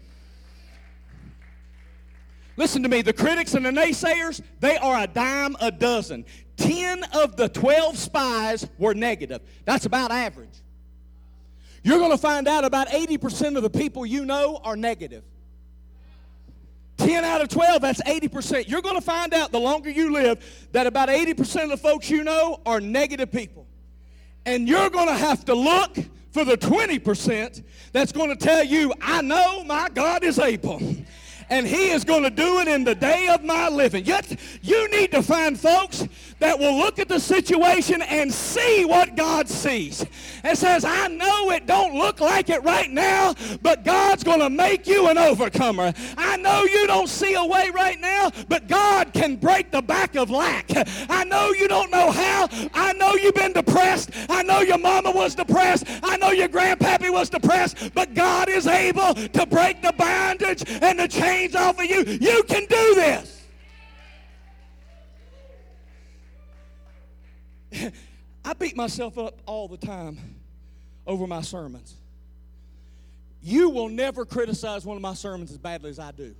Listen to me, the critics and the naysayers, they are a dime a dozen. 10 of the 12 spies were negative. That's about average. You're going to find out about 80% of the people you know are negative. 10 out of 12, that's 80%. You're going to find out the longer you live that about 80% of the folks you know are negative people. And you're going to have to look for the 20% that's going to tell you, I know my God is able and He is going to do it in the day of my living. Yet, you need to find folks that will look at the situation and see what God sees. And says, I know it don't look like it right now, but God's going to make you an overcomer. I know you don't see a way right now, but God can break the back of lack. I know you don't know how. I know you've been depressed. I know your mama was depressed. I know your grandpappy was depressed, but God is able to break the bondage and the chains chains off of you. You can do this. I beat myself up all the time over my sermons. You will never criticize one of my sermons as badly as I do.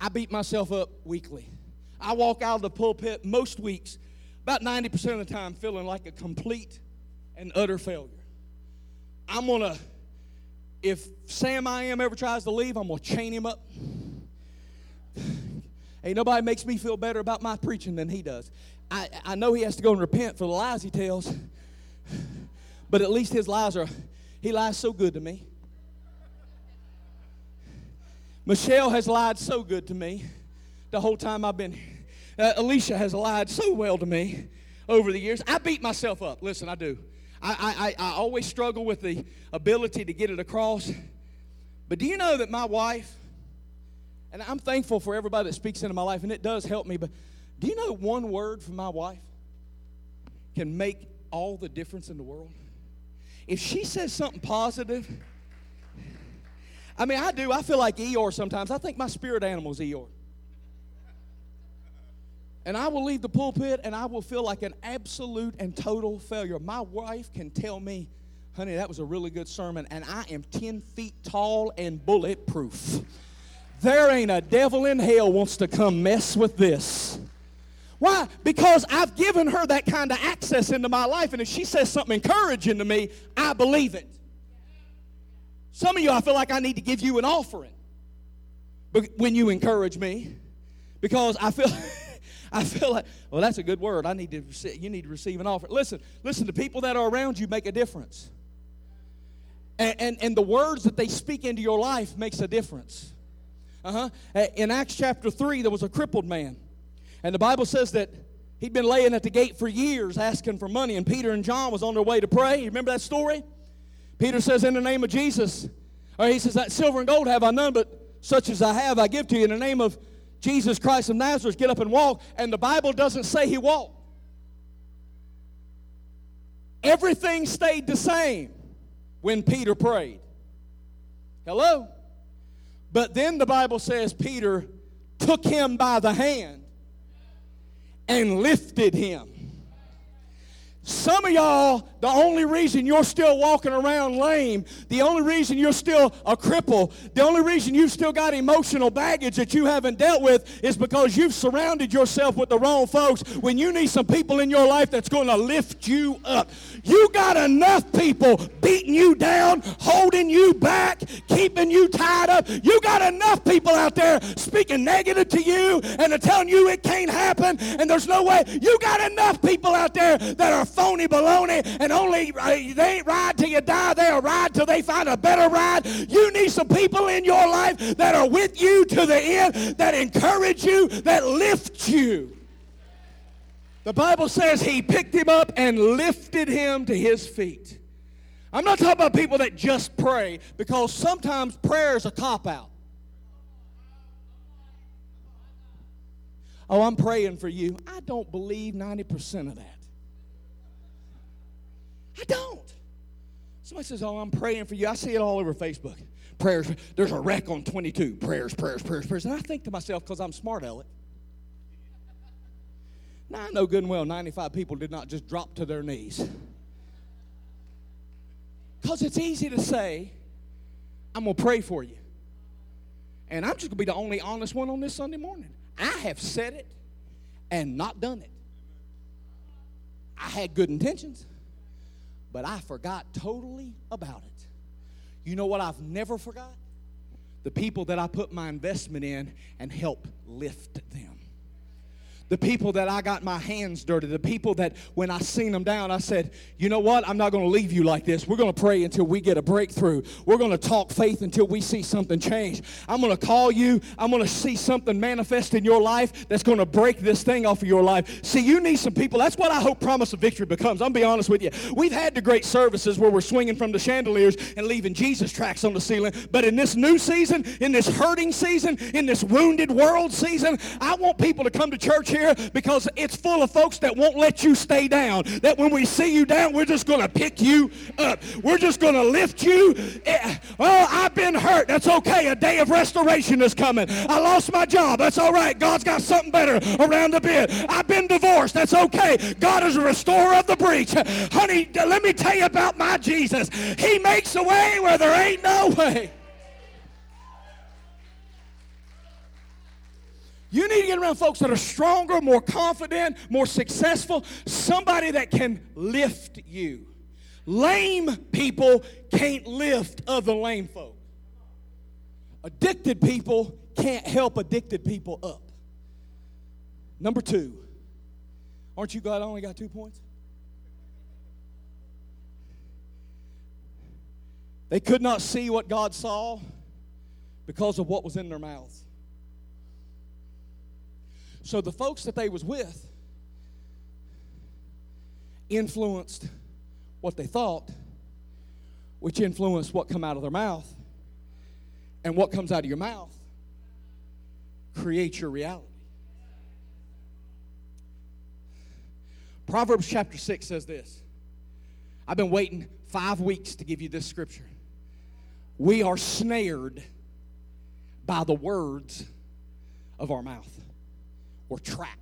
I beat myself up weekly. I walk out of the pulpit most weeks, about 90% of the time, feeling like a complete and utter failure. I'm going to if Sam I am ever tries to leave, I'm going to chain him up. Ain't nobody makes me feel better about my preaching than he does. I, I know he has to go and repent for the lies he tells, but at least his lies are, he lies so good to me. Michelle has lied so good to me the whole time I've been. Uh, Alicia has lied so well to me over the years. I beat myself up. Listen, I do. I, I, I always struggle with the ability to get it across. But do you know that my wife, and I'm thankful for everybody that speaks into my life, and it does help me, but do you know one word from my wife can make all the difference in the world? if she says something positive, I mean, I do. I feel like Eeyore sometimes. I think my spirit animal is Eeyore. And I will leave the pulpit and I will feel like an absolute and total failure. My wife can tell me, honey, that was a really good sermon, and I am 10 feet tall and bulletproof. There ain't a devil in hell wants to come mess with this. Why? Because I've given her that kind of access into my life, and if she says something encouraging to me, I believe it. Some of you, I feel like I need to give you an offering but when you encourage me, because I feel. I feel like, well, that's a good word. I need to receive, you need to receive an offering. Listen, listen, the people that are around you make a difference. And, and, and the words that they speak into your life makes a difference. Uh-huh. In Acts chapter 3, there was a crippled man. And the Bible says that he'd been laying at the gate for years asking for money. And Peter and John was on their way to pray. You remember that story? Peter says, in the name of Jesus, or he says, that silver and gold have I none, but such as I have I give to you. In the name of Jesus Christ of Nazareth, get up and walk. And the Bible doesn't say he walked. Everything stayed the same when Peter prayed. Hello? But then the Bible says Peter took him by the hand and lifted him. Some of y'all, the only reason you're still walking around lame, the only reason you're still a cripple, the only reason you've still got emotional baggage that you haven't dealt with is because you've surrounded yourself with the wrong folks when you need some people in your life that's going to lift you up. You got enough people beating you down, holding you back, keeping you tied up. You got enough people out there speaking negative to you and telling you it can't happen and there's no way. You got enough people out there that are phony baloney and only uh, they ain't ride till you die. They'll ride till they find a better ride. You need some people in your life that are with you to the end, that encourage you, that lift you. The Bible says he picked him up and lifted him to his feet. I'm not talking about people that just pray because sometimes prayer is a cop out. Oh, I'm praying for you. I don't believe 90% of that. I don't. Somebody says, Oh, I'm praying for you. I see it all over Facebook. Prayers, there's a wreck on 22. Prayers, prayers, prayers, prayers. And I think to myself, because I'm smart, Elliot. Now, I know good and well 95 people did not just drop to their knees. Because it's easy to say, I'm going to pray for you. And I'm just going to be the only honest one on this Sunday morning. I have said it and not done it. I had good intentions but I forgot totally about it. You know what I've never forgot? The people that I put my investment in and help lift them the people that I got my hands dirty, the people that when I seen them down, I said, you know what? I'm not going to leave you like this. We're going to pray until we get a breakthrough. We're going to talk faith until we see something change. I'm going to call you. I'm going to see something manifest in your life that's going to break this thing off of your life. See, you need some people. That's what I hope Promise of Victory becomes. I'm be honest with you. We've had the great services where we're swinging from the chandeliers and leaving Jesus tracks on the ceiling. But in this new season, in this hurting season, in this wounded world season, I want people to come to church here because it's full of folks that won't let you stay down. That when we see you down, we're just going to pick you up. We're just going to lift you. Eh, oh, I've been hurt. That's okay. A day of restoration is coming. I lost my job. That's all right. God's got something better around the bend. I've been divorced. That's okay. God is a restorer of the breach. Honey, let me tell you about my Jesus. He makes a way where there ain't no way. You need to get around folks that are stronger, more confident, more successful, somebody that can lift you. Lame people can't lift other lame folk. Addicted people can't help addicted people up. Number two, aren't you glad I only got two points? They could not see what God saw because of what was in their mouths. So the folks that they was with influenced what they thought, which influenced what come out of their mouth. And what comes out of your mouth creates your reality. Proverbs chapter 6 says this. I've been waiting five weeks to give you this scripture. We are snared by the words of our mouth. We're trapped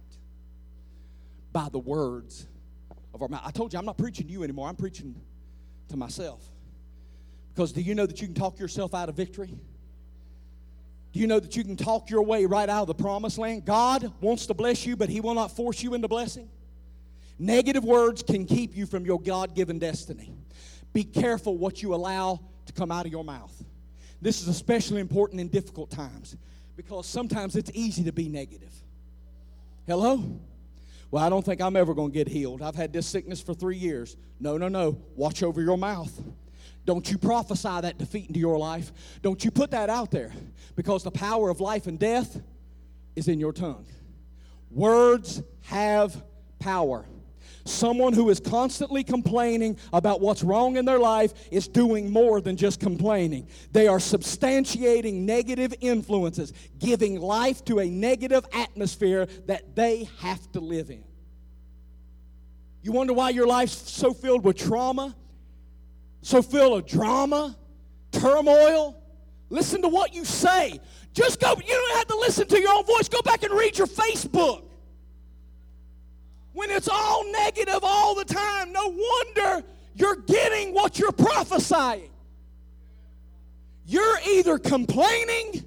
by the words of our mouth. I told you I'm not preaching to you anymore, I'm preaching to myself. Because do you know that you can talk yourself out of victory? Do you know that you can talk your way right out of the promised land? God wants to bless you, but He will not force you into blessing. Negative words can keep you from your God given destiny. Be careful what you allow to come out of your mouth. This is especially important in difficult times because sometimes it's easy to be negative. Hello? Well, I don't think I'm ever going to get healed. I've had this sickness for three years. No, no, no. Watch over your mouth. Don't you prophesy that defeat into your life. Don't you put that out there because the power of life and death is in your tongue. Words have power. Someone who is constantly complaining about what's wrong in their life is doing more than just complaining. They are substantiating negative influences, giving life to a negative atmosphere that they have to live in. You wonder why your life's so filled with trauma, so filled with drama, turmoil? Listen to what you say. Just go, you don't have to listen to your own voice. Go back and read your Facebook. When it's all negative all the time, no wonder you're getting what you're prophesying. You're either complaining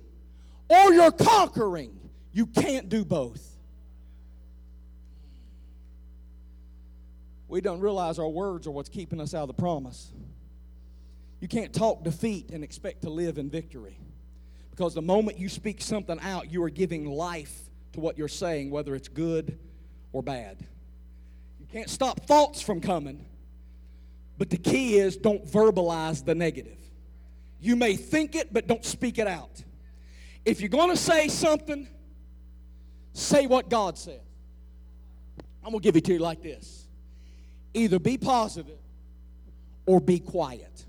or you're conquering. You can't do both. We don't realize our words are what's keeping us out of the promise. You can't talk defeat and expect to live in victory. Because the moment you speak something out, you are giving life to what you're saying, whether it's good or bad. Can't stop thoughts from coming. But the key is don't verbalize the negative. You may think it, but don't speak it out. If you're going to say something, say what God said. I'm going to give it to you like this either be positive or be quiet.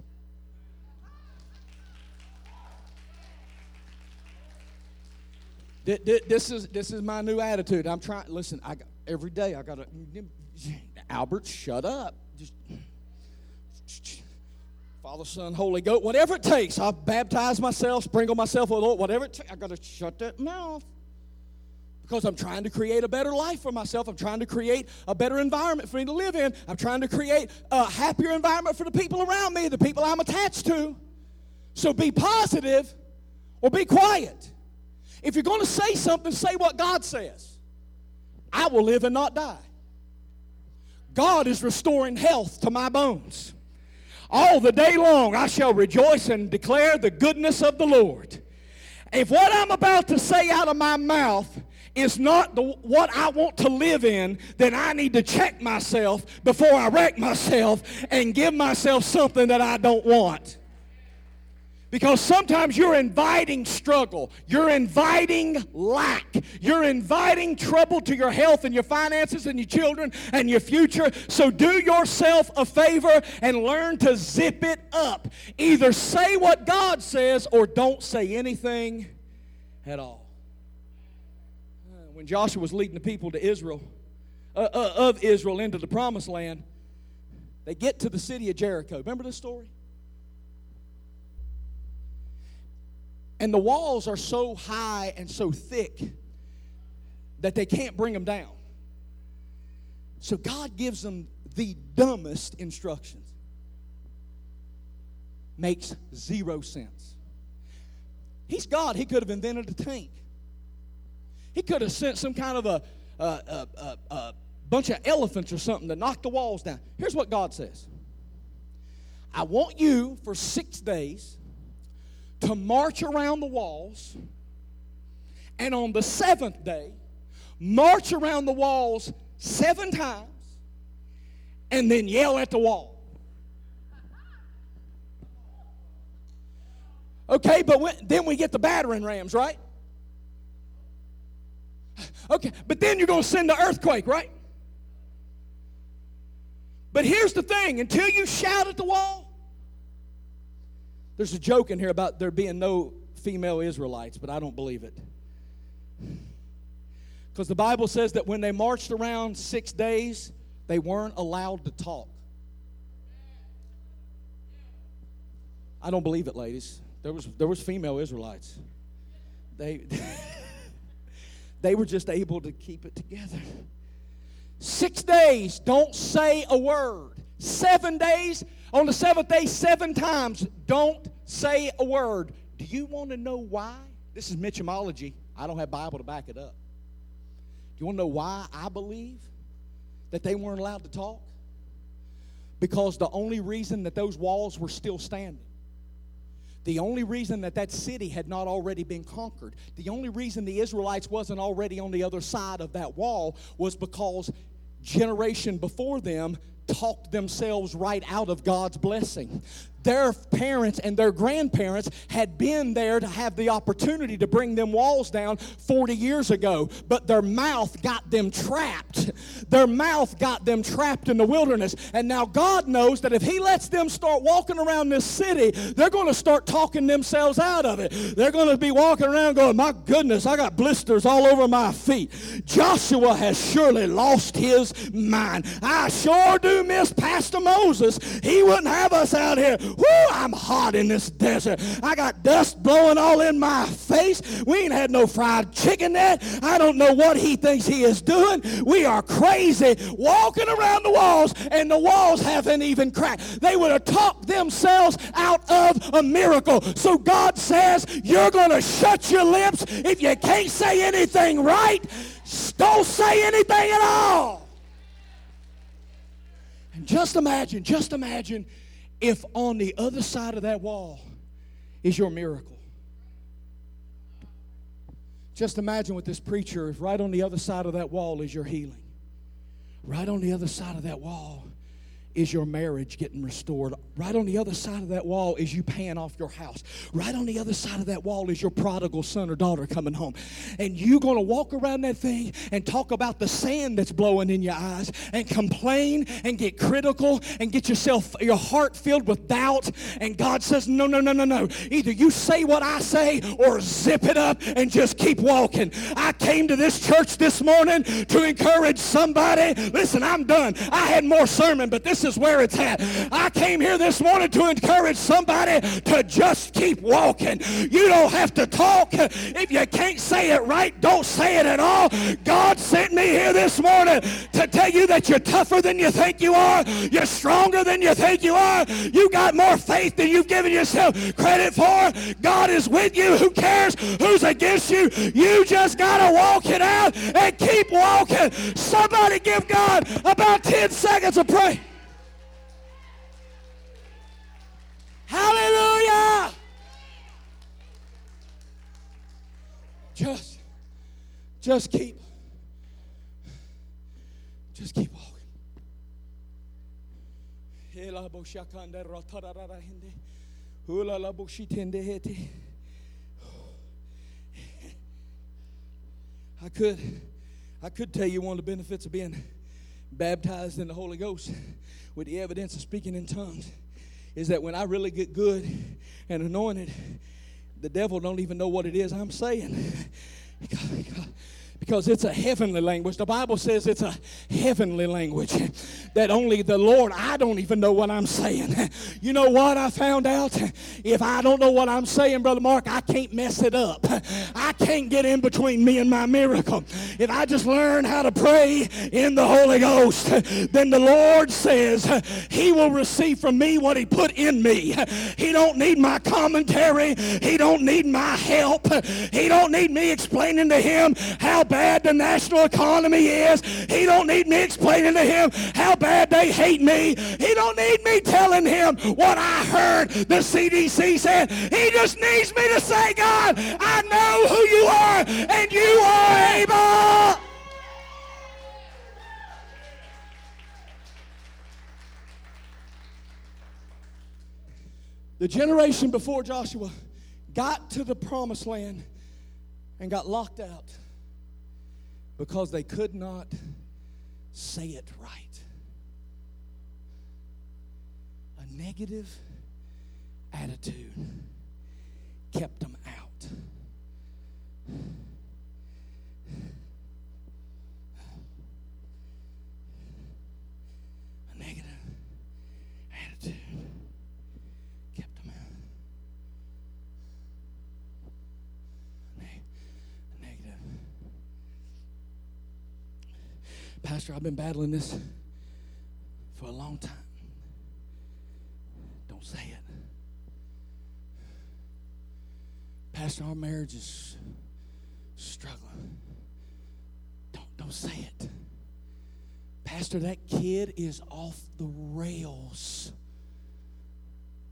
This is, this is my new attitude. I'm trying, listen, I got, every day I got to Albert, shut up. Just Father, Son, Holy Ghost, whatever it takes. I'll baptize myself, sprinkle myself with oil, whatever it takes. I got to shut that mouth because I'm trying to create a better life for myself. I'm trying to create a better environment for me to live in. I'm trying to create a happier environment for the people around me, the people I'm attached to. So be positive or be quiet. If you're going to say something, say what God says. I will live and not die. God is restoring health to my bones. All the day long I shall rejoice and declare the goodness of the Lord. If what I'm about to say out of my mouth is not the, what I want to live in, then I need to check myself before I wreck myself and give myself something that I don't want. Because sometimes you're inviting struggle, you're inviting lack, you're inviting trouble to your health and your finances and your children and your future. So do yourself a favor and learn to zip it up. Either say what God says or don't say anything at all. When Joshua was leading the people to Israel, uh, uh, of Israel into the promised land, they get to the city of Jericho. Remember this story? And the walls are so high and so thick that they can't bring them down. So God gives them the dumbest instructions. Makes zero sense. He's God. He could have invented a tank. He could have sent some kind of a, a, a, a, bunch of elephants or something to knock the walls down. Here's what God says I want you for six days to march around the walls, and on the seventh day, march around the walls seven times, and then yell at the wall. Okay, but when, then we get the battering rams, right? Okay, but then you're going to send the earthquake, right? But here's the thing until you shout at the wall, there's a joke in here about there being no female Israelites, but I don't believe it. Because the Bible says that when they marched around six days, they weren't allowed to talk. I don't believe it, ladies. There was there was female Israelites. They they were just able to keep it together. Six days, don't say a word. Seven days, on the seventh day, seven times, don't say a word. Do you want to know why? This is Mitchumology. I don't have Bible to back it up. Do you want to know why I believe that they weren't allowed to talk? Because the only reason that those walls were still standing, the only reason that that city had not already been conquered, the only reason the Israelites wasn't already on the other side of that wall was because generation before them talked themselves right out of God's blessing their parents and their grandparents had been there to have the opportunity to bring them walls down 40 years ago, but their mouth got them trapped. Their mouth got them trapped in the wilderness. And now God knows that if He lets them start walking around this city, they're going to start talking themselves out of it. They're going to be walking around going, My goodness, I got blisters all over my feet. Joshua has surely lost his mind. I sure do miss Pastor Moses. He wouldn't have us out here I'm hot in this desert. I got dust blowing all in my face. We ain't had no fried chicken yet. I don't know what he thinks he is doing. We are crazy walking around the walls, and the walls haven't even cracked. They would have talked themselves out of a miracle. So God says, You're going to shut your lips. If you can't say anything right, don't say anything at all. Just imagine, just imagine if on the other side of that wall is your miracle. Just imagine with this preacher, if right on the other side of that wall is your healing, right on the other side of that wall is your marriage getting restored. Right on the other side of that wall is you paying off your house. Right on the other side of that wall is your prodigal son or daughter coming home. And you're going to walk around that thing and talk about the sand that's blowing in your eyes and complain and get critical and get yourself your heart filled with doubt. And God says, "No, no, no, no, no. Either you say what I say or zip it up and just keep walking." I came to this church this morning to encourage somebody. Listen, I'm done. I had more sermon, but this is where it's at. I came here this morning to encourage somebody to just keep walking. You don't have to talk. If you can't say it right, don't say it at all. God sent me here this morning to tell you that you're tougher than you think you are. You're stronger than you think you are. You got more faith than you've given yourself credit for. God is with you. Who cares who's against you? You just got to walk it out and keep walking. Somebody give God about 10 seconds of praise. Hallelujah! Just, just keep, just keep walking. I could, I could tell you one of the benefits of being baptized in the Holy Ghost with the evidence of speaking in tongues is that when I really get good and anointed, the devil don't even know what it is I'm saying. because it's a heavenly language. The Bible says it's a heavenly language that only the Lord, I don't even know what I'm saying. You know what I found out? If I don't know what I'm saying, Brother Mark, I can't mess it up. I can't get in between me and my miracle. If I just learn how to pray in the Holy Ghost, then the Lord says he will receive from me what he put in me. He don't need my commentary. He don't need my help. He don't need me explaining to him how bad the national economy is. He don't need me explaining to him how bad they hate me. He don't need me telling him what I heard the CDC said. He just needs me to say, God, I know who you are and you are able. The generation before Joshua got to the promised land and got locked out because they could not say it right. A negative attitude kept them out. Pastor, I've been battling this for a long time. Don't say it. Pastor, our marriage is struggling. Don't, don't say it. Pastor, that kid is off the rails.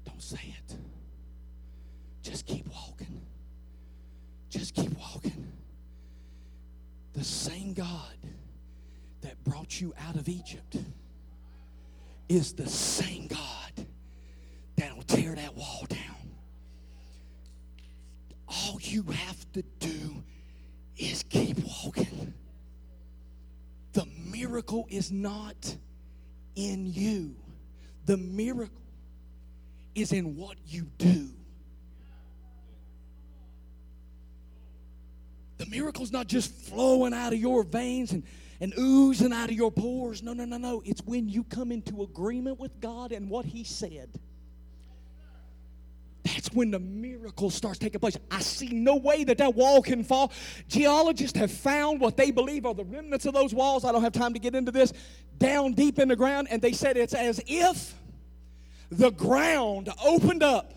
Don't say it. Just keep walking. Just keep walking. The same God that brought you out of Egypt is the same God that'll tear that wall down. All you have to do is keep walking. The miracle is not in you, the miracle is in what you do. The miracle's not just flowing out of your veins and, and oozing out of your pores. No, no, no, no. It's when you come into agreement with God and what He said. That's when the miracle starts taking place. I see no way that that wall can fall. Geologists have found what they believe are the remnants of those walls. I don't have time to get into this. Down deep in the ground, and they said it's as if the ground opened up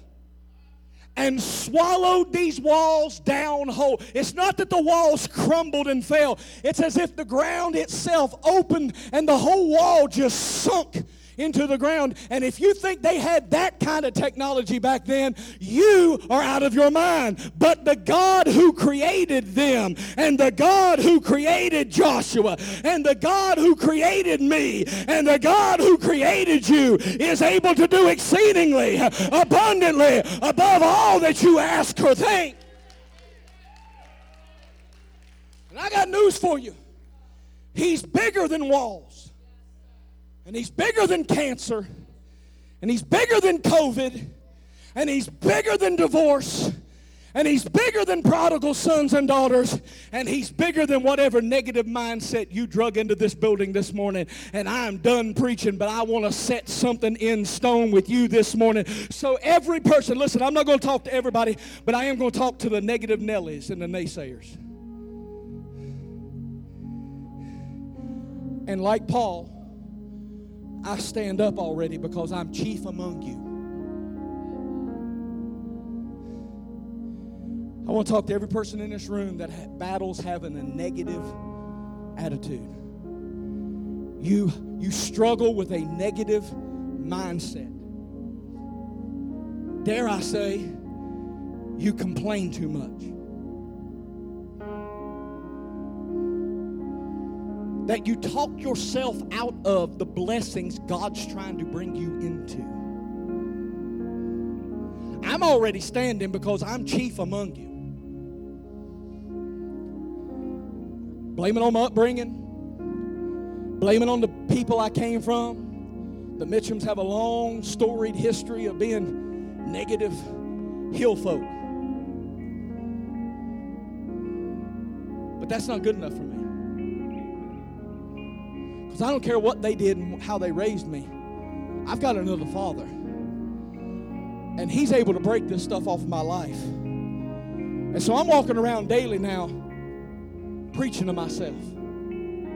and swallowed these walls down whole. It's not that the walls crumbled and fell, it's as if the ground itself opened and the whole wall just sunk into the ground. And if you think they had that kind of technology back then, you are out of your mind. But the God who created them, and the God who created Joshua, and the God who created me, and the God who created you is able to do exceedingly, abundantly, above all that you ask or think. And I got news for you. He's bigger than walls. And he's bigger than cancer. And he's bigger than COVID. And he's bigger than divorce. And he's bigger than prodigal sons and daughters. And he's bigger than whatever negative mindset you drug into this building this morning. And I'm done preaching, but I want to set something in stone with you this morning. So, every person, listen, I'm not going to talk to everybody, but I am going to talk to the negative Nellies and the naysayers. And like Paul, I stand up already because I'm chief among you. I want to talk to every person in this room that battles having a negative attitude. You, you struggle with a negative mindset. Dare I say, you complain too much. That you talk yourself out of the blessings God's trying to bring you into. I'm already standing because I'm chief among you. Blame it on my upbringing, blame it on the people I came from. The Mitchums have a long, storied history of being negative hill folk. But that's not good enough for me. Because I don't care what they did and how they raised me. I've got another father. And he's able to break this stuff off of my life. And so I'm walking around daily now preaching to myself. You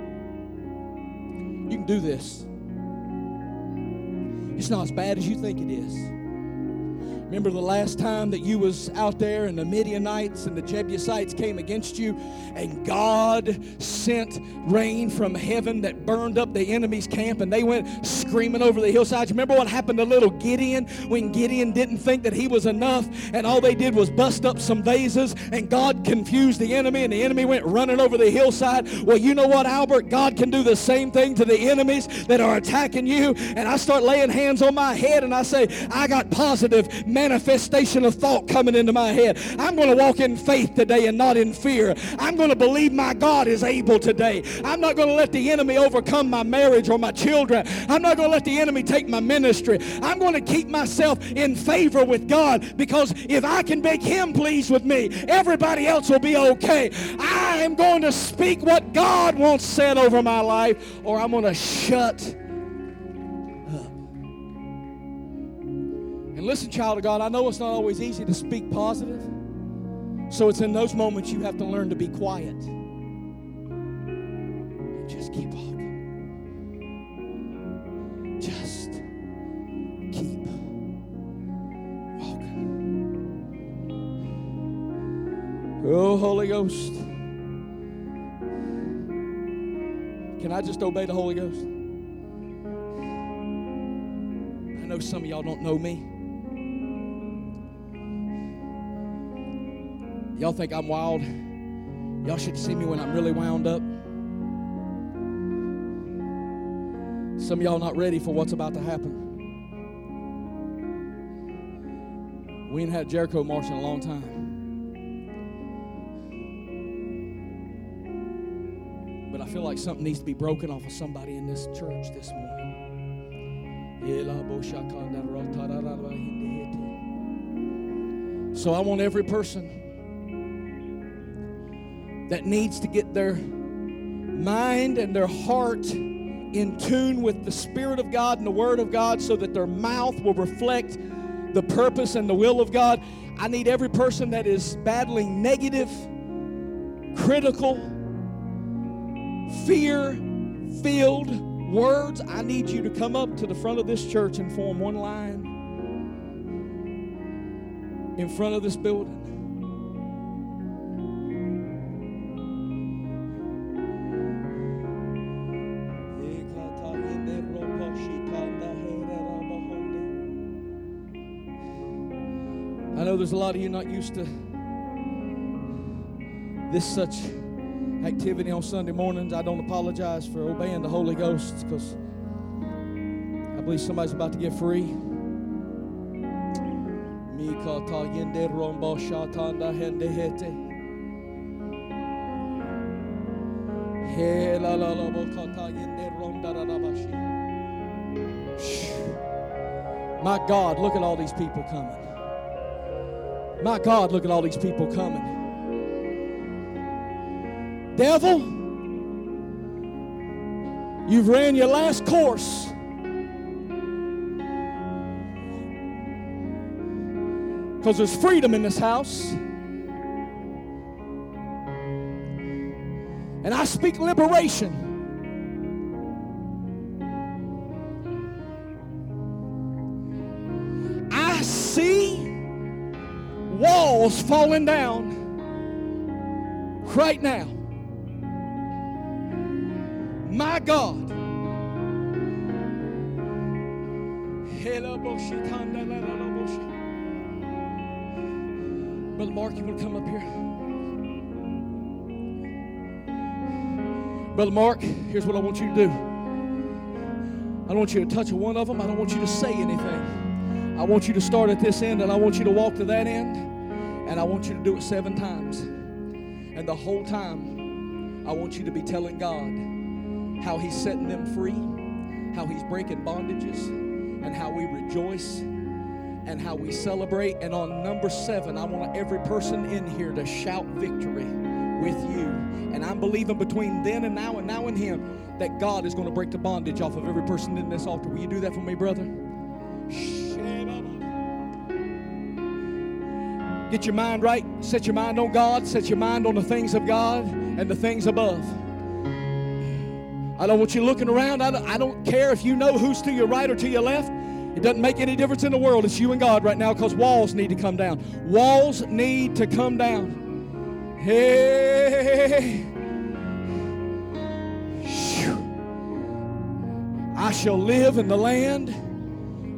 can do this. It's not as bad as you think it is. Remember the last time that you was out there and the Midianites and the Jebusites came against you and God sent rain from heaven that burned up the enemy's camp and they went screaming over the hillsides. Remember what happened to little Gideon when Gideon didn't think that he was enough and all they did was bust up some vases and God confused the enemy and the enemy went running over the hillside. Well, you know what, Albert? God can do the same thing to the enemies that are attacking you. And I start laying hands on my head and I say, I got positive manifestation of thought coming into my head. I'm going to walk in faith today and not in fear. I'm going to believe my God is able today. I'm not going to let the enemy overcome my marriage or my children. I'm not going to let the enemy take my ministry. I'm going to keep myself in favor with God because if I can make him pleased with me, everybody else will be okay. I am going to speak what God wants said over my life or I'm going to shut And listen, child of God, I know it's not always easy to speak positive. So it's in those moments you have to learn to be quiet. And just keep walking. Just keep walking. Oh, Holy Ghost. Can I just obey the Holy Ghost? I know some of y'all don't know me. Y'all think I'm wild. Y'all should see me when I'm really wound up. Some of y'all not ready for what's about to happen. We ain't had Jericho march in a long time. But I feel like something needs to be broken off of somebody in this church this morning. So I want every person that needs to get their mind and their heart in tune with the Spirit of God and the Word of God so that their mouth will reflect the purpose and the will of God. I need every person that is battling negative, critical, fear filled words. I need you to come up to the front of this church and form one line in front of this building. There's a lot of you not used to this such activity on Sunday mornings. I don't apologize for obeying the Holy Ghost because I believe somebody's about to get free. My God, look at all these people coming. My God, look at all these people coming. Devil, you've ran your last course. Because there's freedom in this house. And I speak liberation. Walls falling down right now. My God. Brother Mark, you want to come up here? Brother Mark, here's what I want you to do. I don't want you to touch one of them. I don't want you to say anything. I want you to start at this end and I want you to walk to that end. And I want you to do it seven times. And the whole time, I want you to be telling God how He's setting them free, how He's breaking bondages, and how we rejoice and how we celebrate. And on number seven, I want every person in here to shout victory with you. And I'm believing between then and now and now and Him that God is going to break the bondage off of every person in this altar. Will you do that for me, brother? Get your mind right. Set your mind on God. Set your mind on the things of God and the things above. I don't want you looking around. I don't, I don't care if you know who's to your right or to your left. It doesn't make any difference in the world. It's you and God right now because walls need to come down. Walls need to come down. Hey. I shall live in the land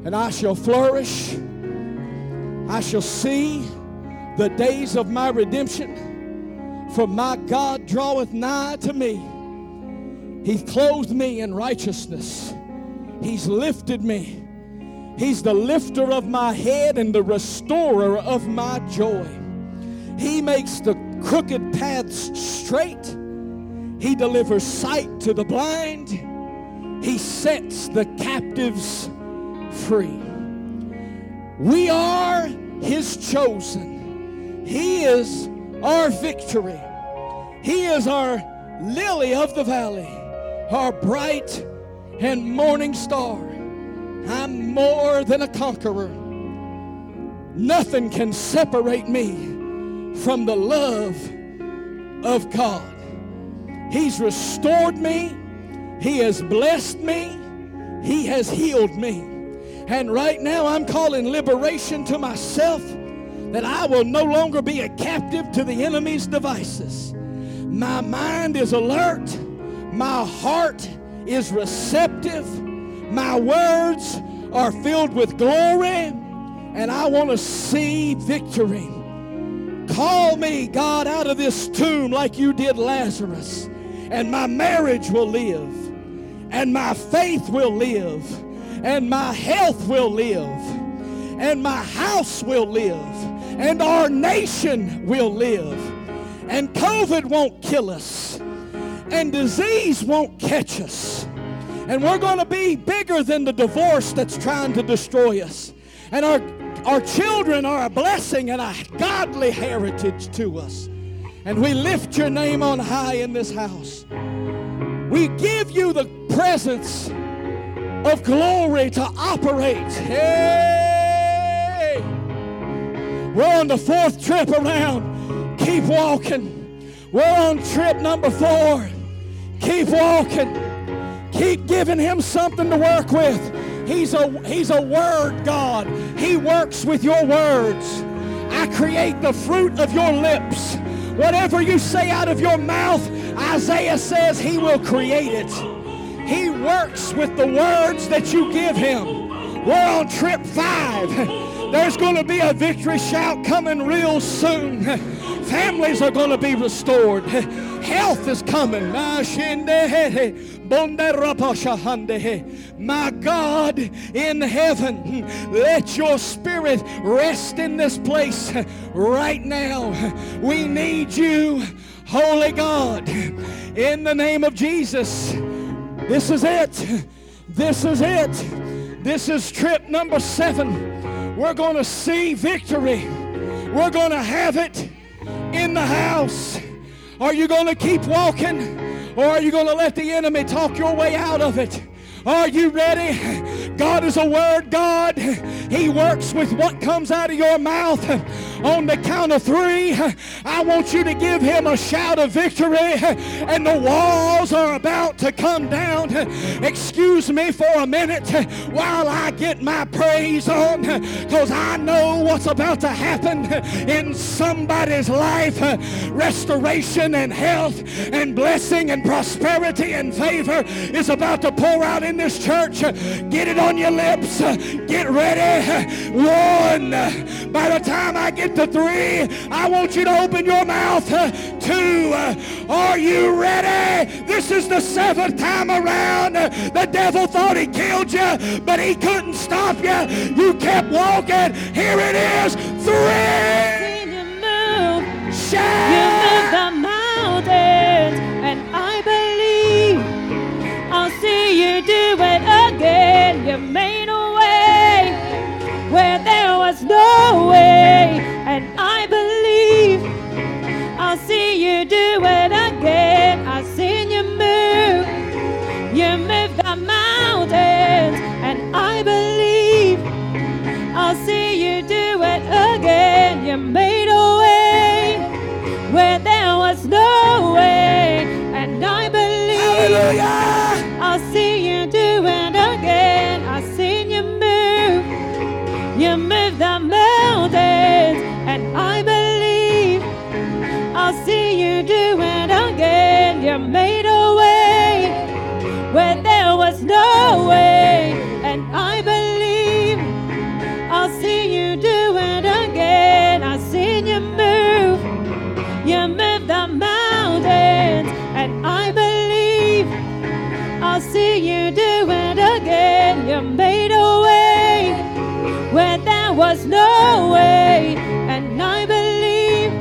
and I shall flourish. I shall see the days of my redemption, for my God draweth nigh to me. He's clothed me in righteousness. He's lifted me. He's the lifter of my head and the restorer of my joy. He makes the crooked paths straight. He delivers sight to the blind. He sets the captives free. We are His chosen. He is our victory. He is our lily of the valley, our bright and morning star. I'm more than a conqueror. Nothing can separate me from the love of God. He's restored me. He has blessed me. He has healed me. And right now, I'm calling liberation to myself, that I will no longer be a captive to the enemy's devices. My mind is alert. My heart is receptive. My words are filled with glory. And I want to see victory. Call me, God, out of this tomb like you did Lazarus. And my marriage will live. And my faith will live. And my health will live. And my house will live. And our nation will live. And COVID won't kill us. And disease won't catch us. And we're going to be bigger than the divorce that's trying to destroy us. And our our children are a blessing and a godly heritage to us. And we lift your name on high in this house. We give you the presence of glory to operate. Hey! We're on the fourth trip around. Keep walking. We're on trip number four. Keep walking. Keep giving him something to work with. He's a, he's a word God. He works with your words. I create the fruit of your lips. Whatever you say out of your mouth, Isaiah says he will create it. He works with the words that you give him. We're on trip five. There's going to be a victory shout coming real soon. Families are going to be restored. Health is coming. My God in heaven, let your spirit rest in this place right now. We need you, Holy God, in the name of Jesus. This is it. This is it. This is trip number seven. We're going to see victory. We're going to have it in the house. Are you going to keep walking or are you going to let the enemy talk your way out of it? Are you ready? God is a word God. He works with what comes out of your mouth. On the count of three, I want you to give him a shout of victory. And the walls are about to come down. Excuse me for a minute while I get my praise on because I know what's about to happen in somebody's life. Restoration and health and blessing and prosperity and favor is about to pour out in in this church. Get it on your lips. Get ready. One. By the time I get to three, I want you to open your mouth. Two. Are you ready? This is the seventh time around. The devil thought he killed you, but he couldn't stop you. You kept walking. Here it is. Three. Shout. Again. You made a way where there was no way, and I believe I'll see you do it again. I've seen you move, you move the mountains, and I believe I'll see you do it again. You made a way where there was no way, and I believe. Hallelujah. You do it again. I seen you move, you move the mountains, and I believe, I see you do it again, you made a way where there was no way, and I believe,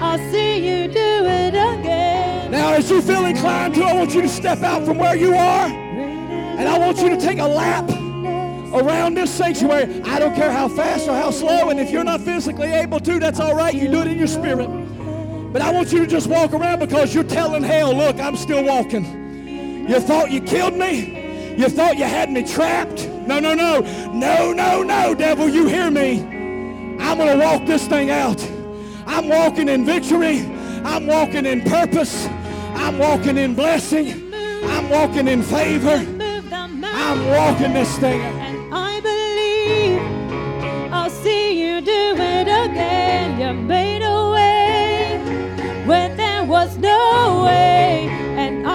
I'll see you do it again. Now, as you feel inclined to, I want you to step out from where you are, and I want you to take a lap around this sanctuary. I don't care how fast or how slow, and if you're not physically able to, that's all right. You do it in your spirit. But I want you to just walk around because you're telling hell, look, I'm still walking. You thought you killed me? You thought you had me trapped? No, no, no. No, no, no, devil, you hear me. I'm going to walk this thing out. I'm walking in victory. I'm walking in purpose. I'm walking in blessing. I'm walking in favor. I'm walking this thing and I believe I'll see you do it again. You made a way when there was no way. And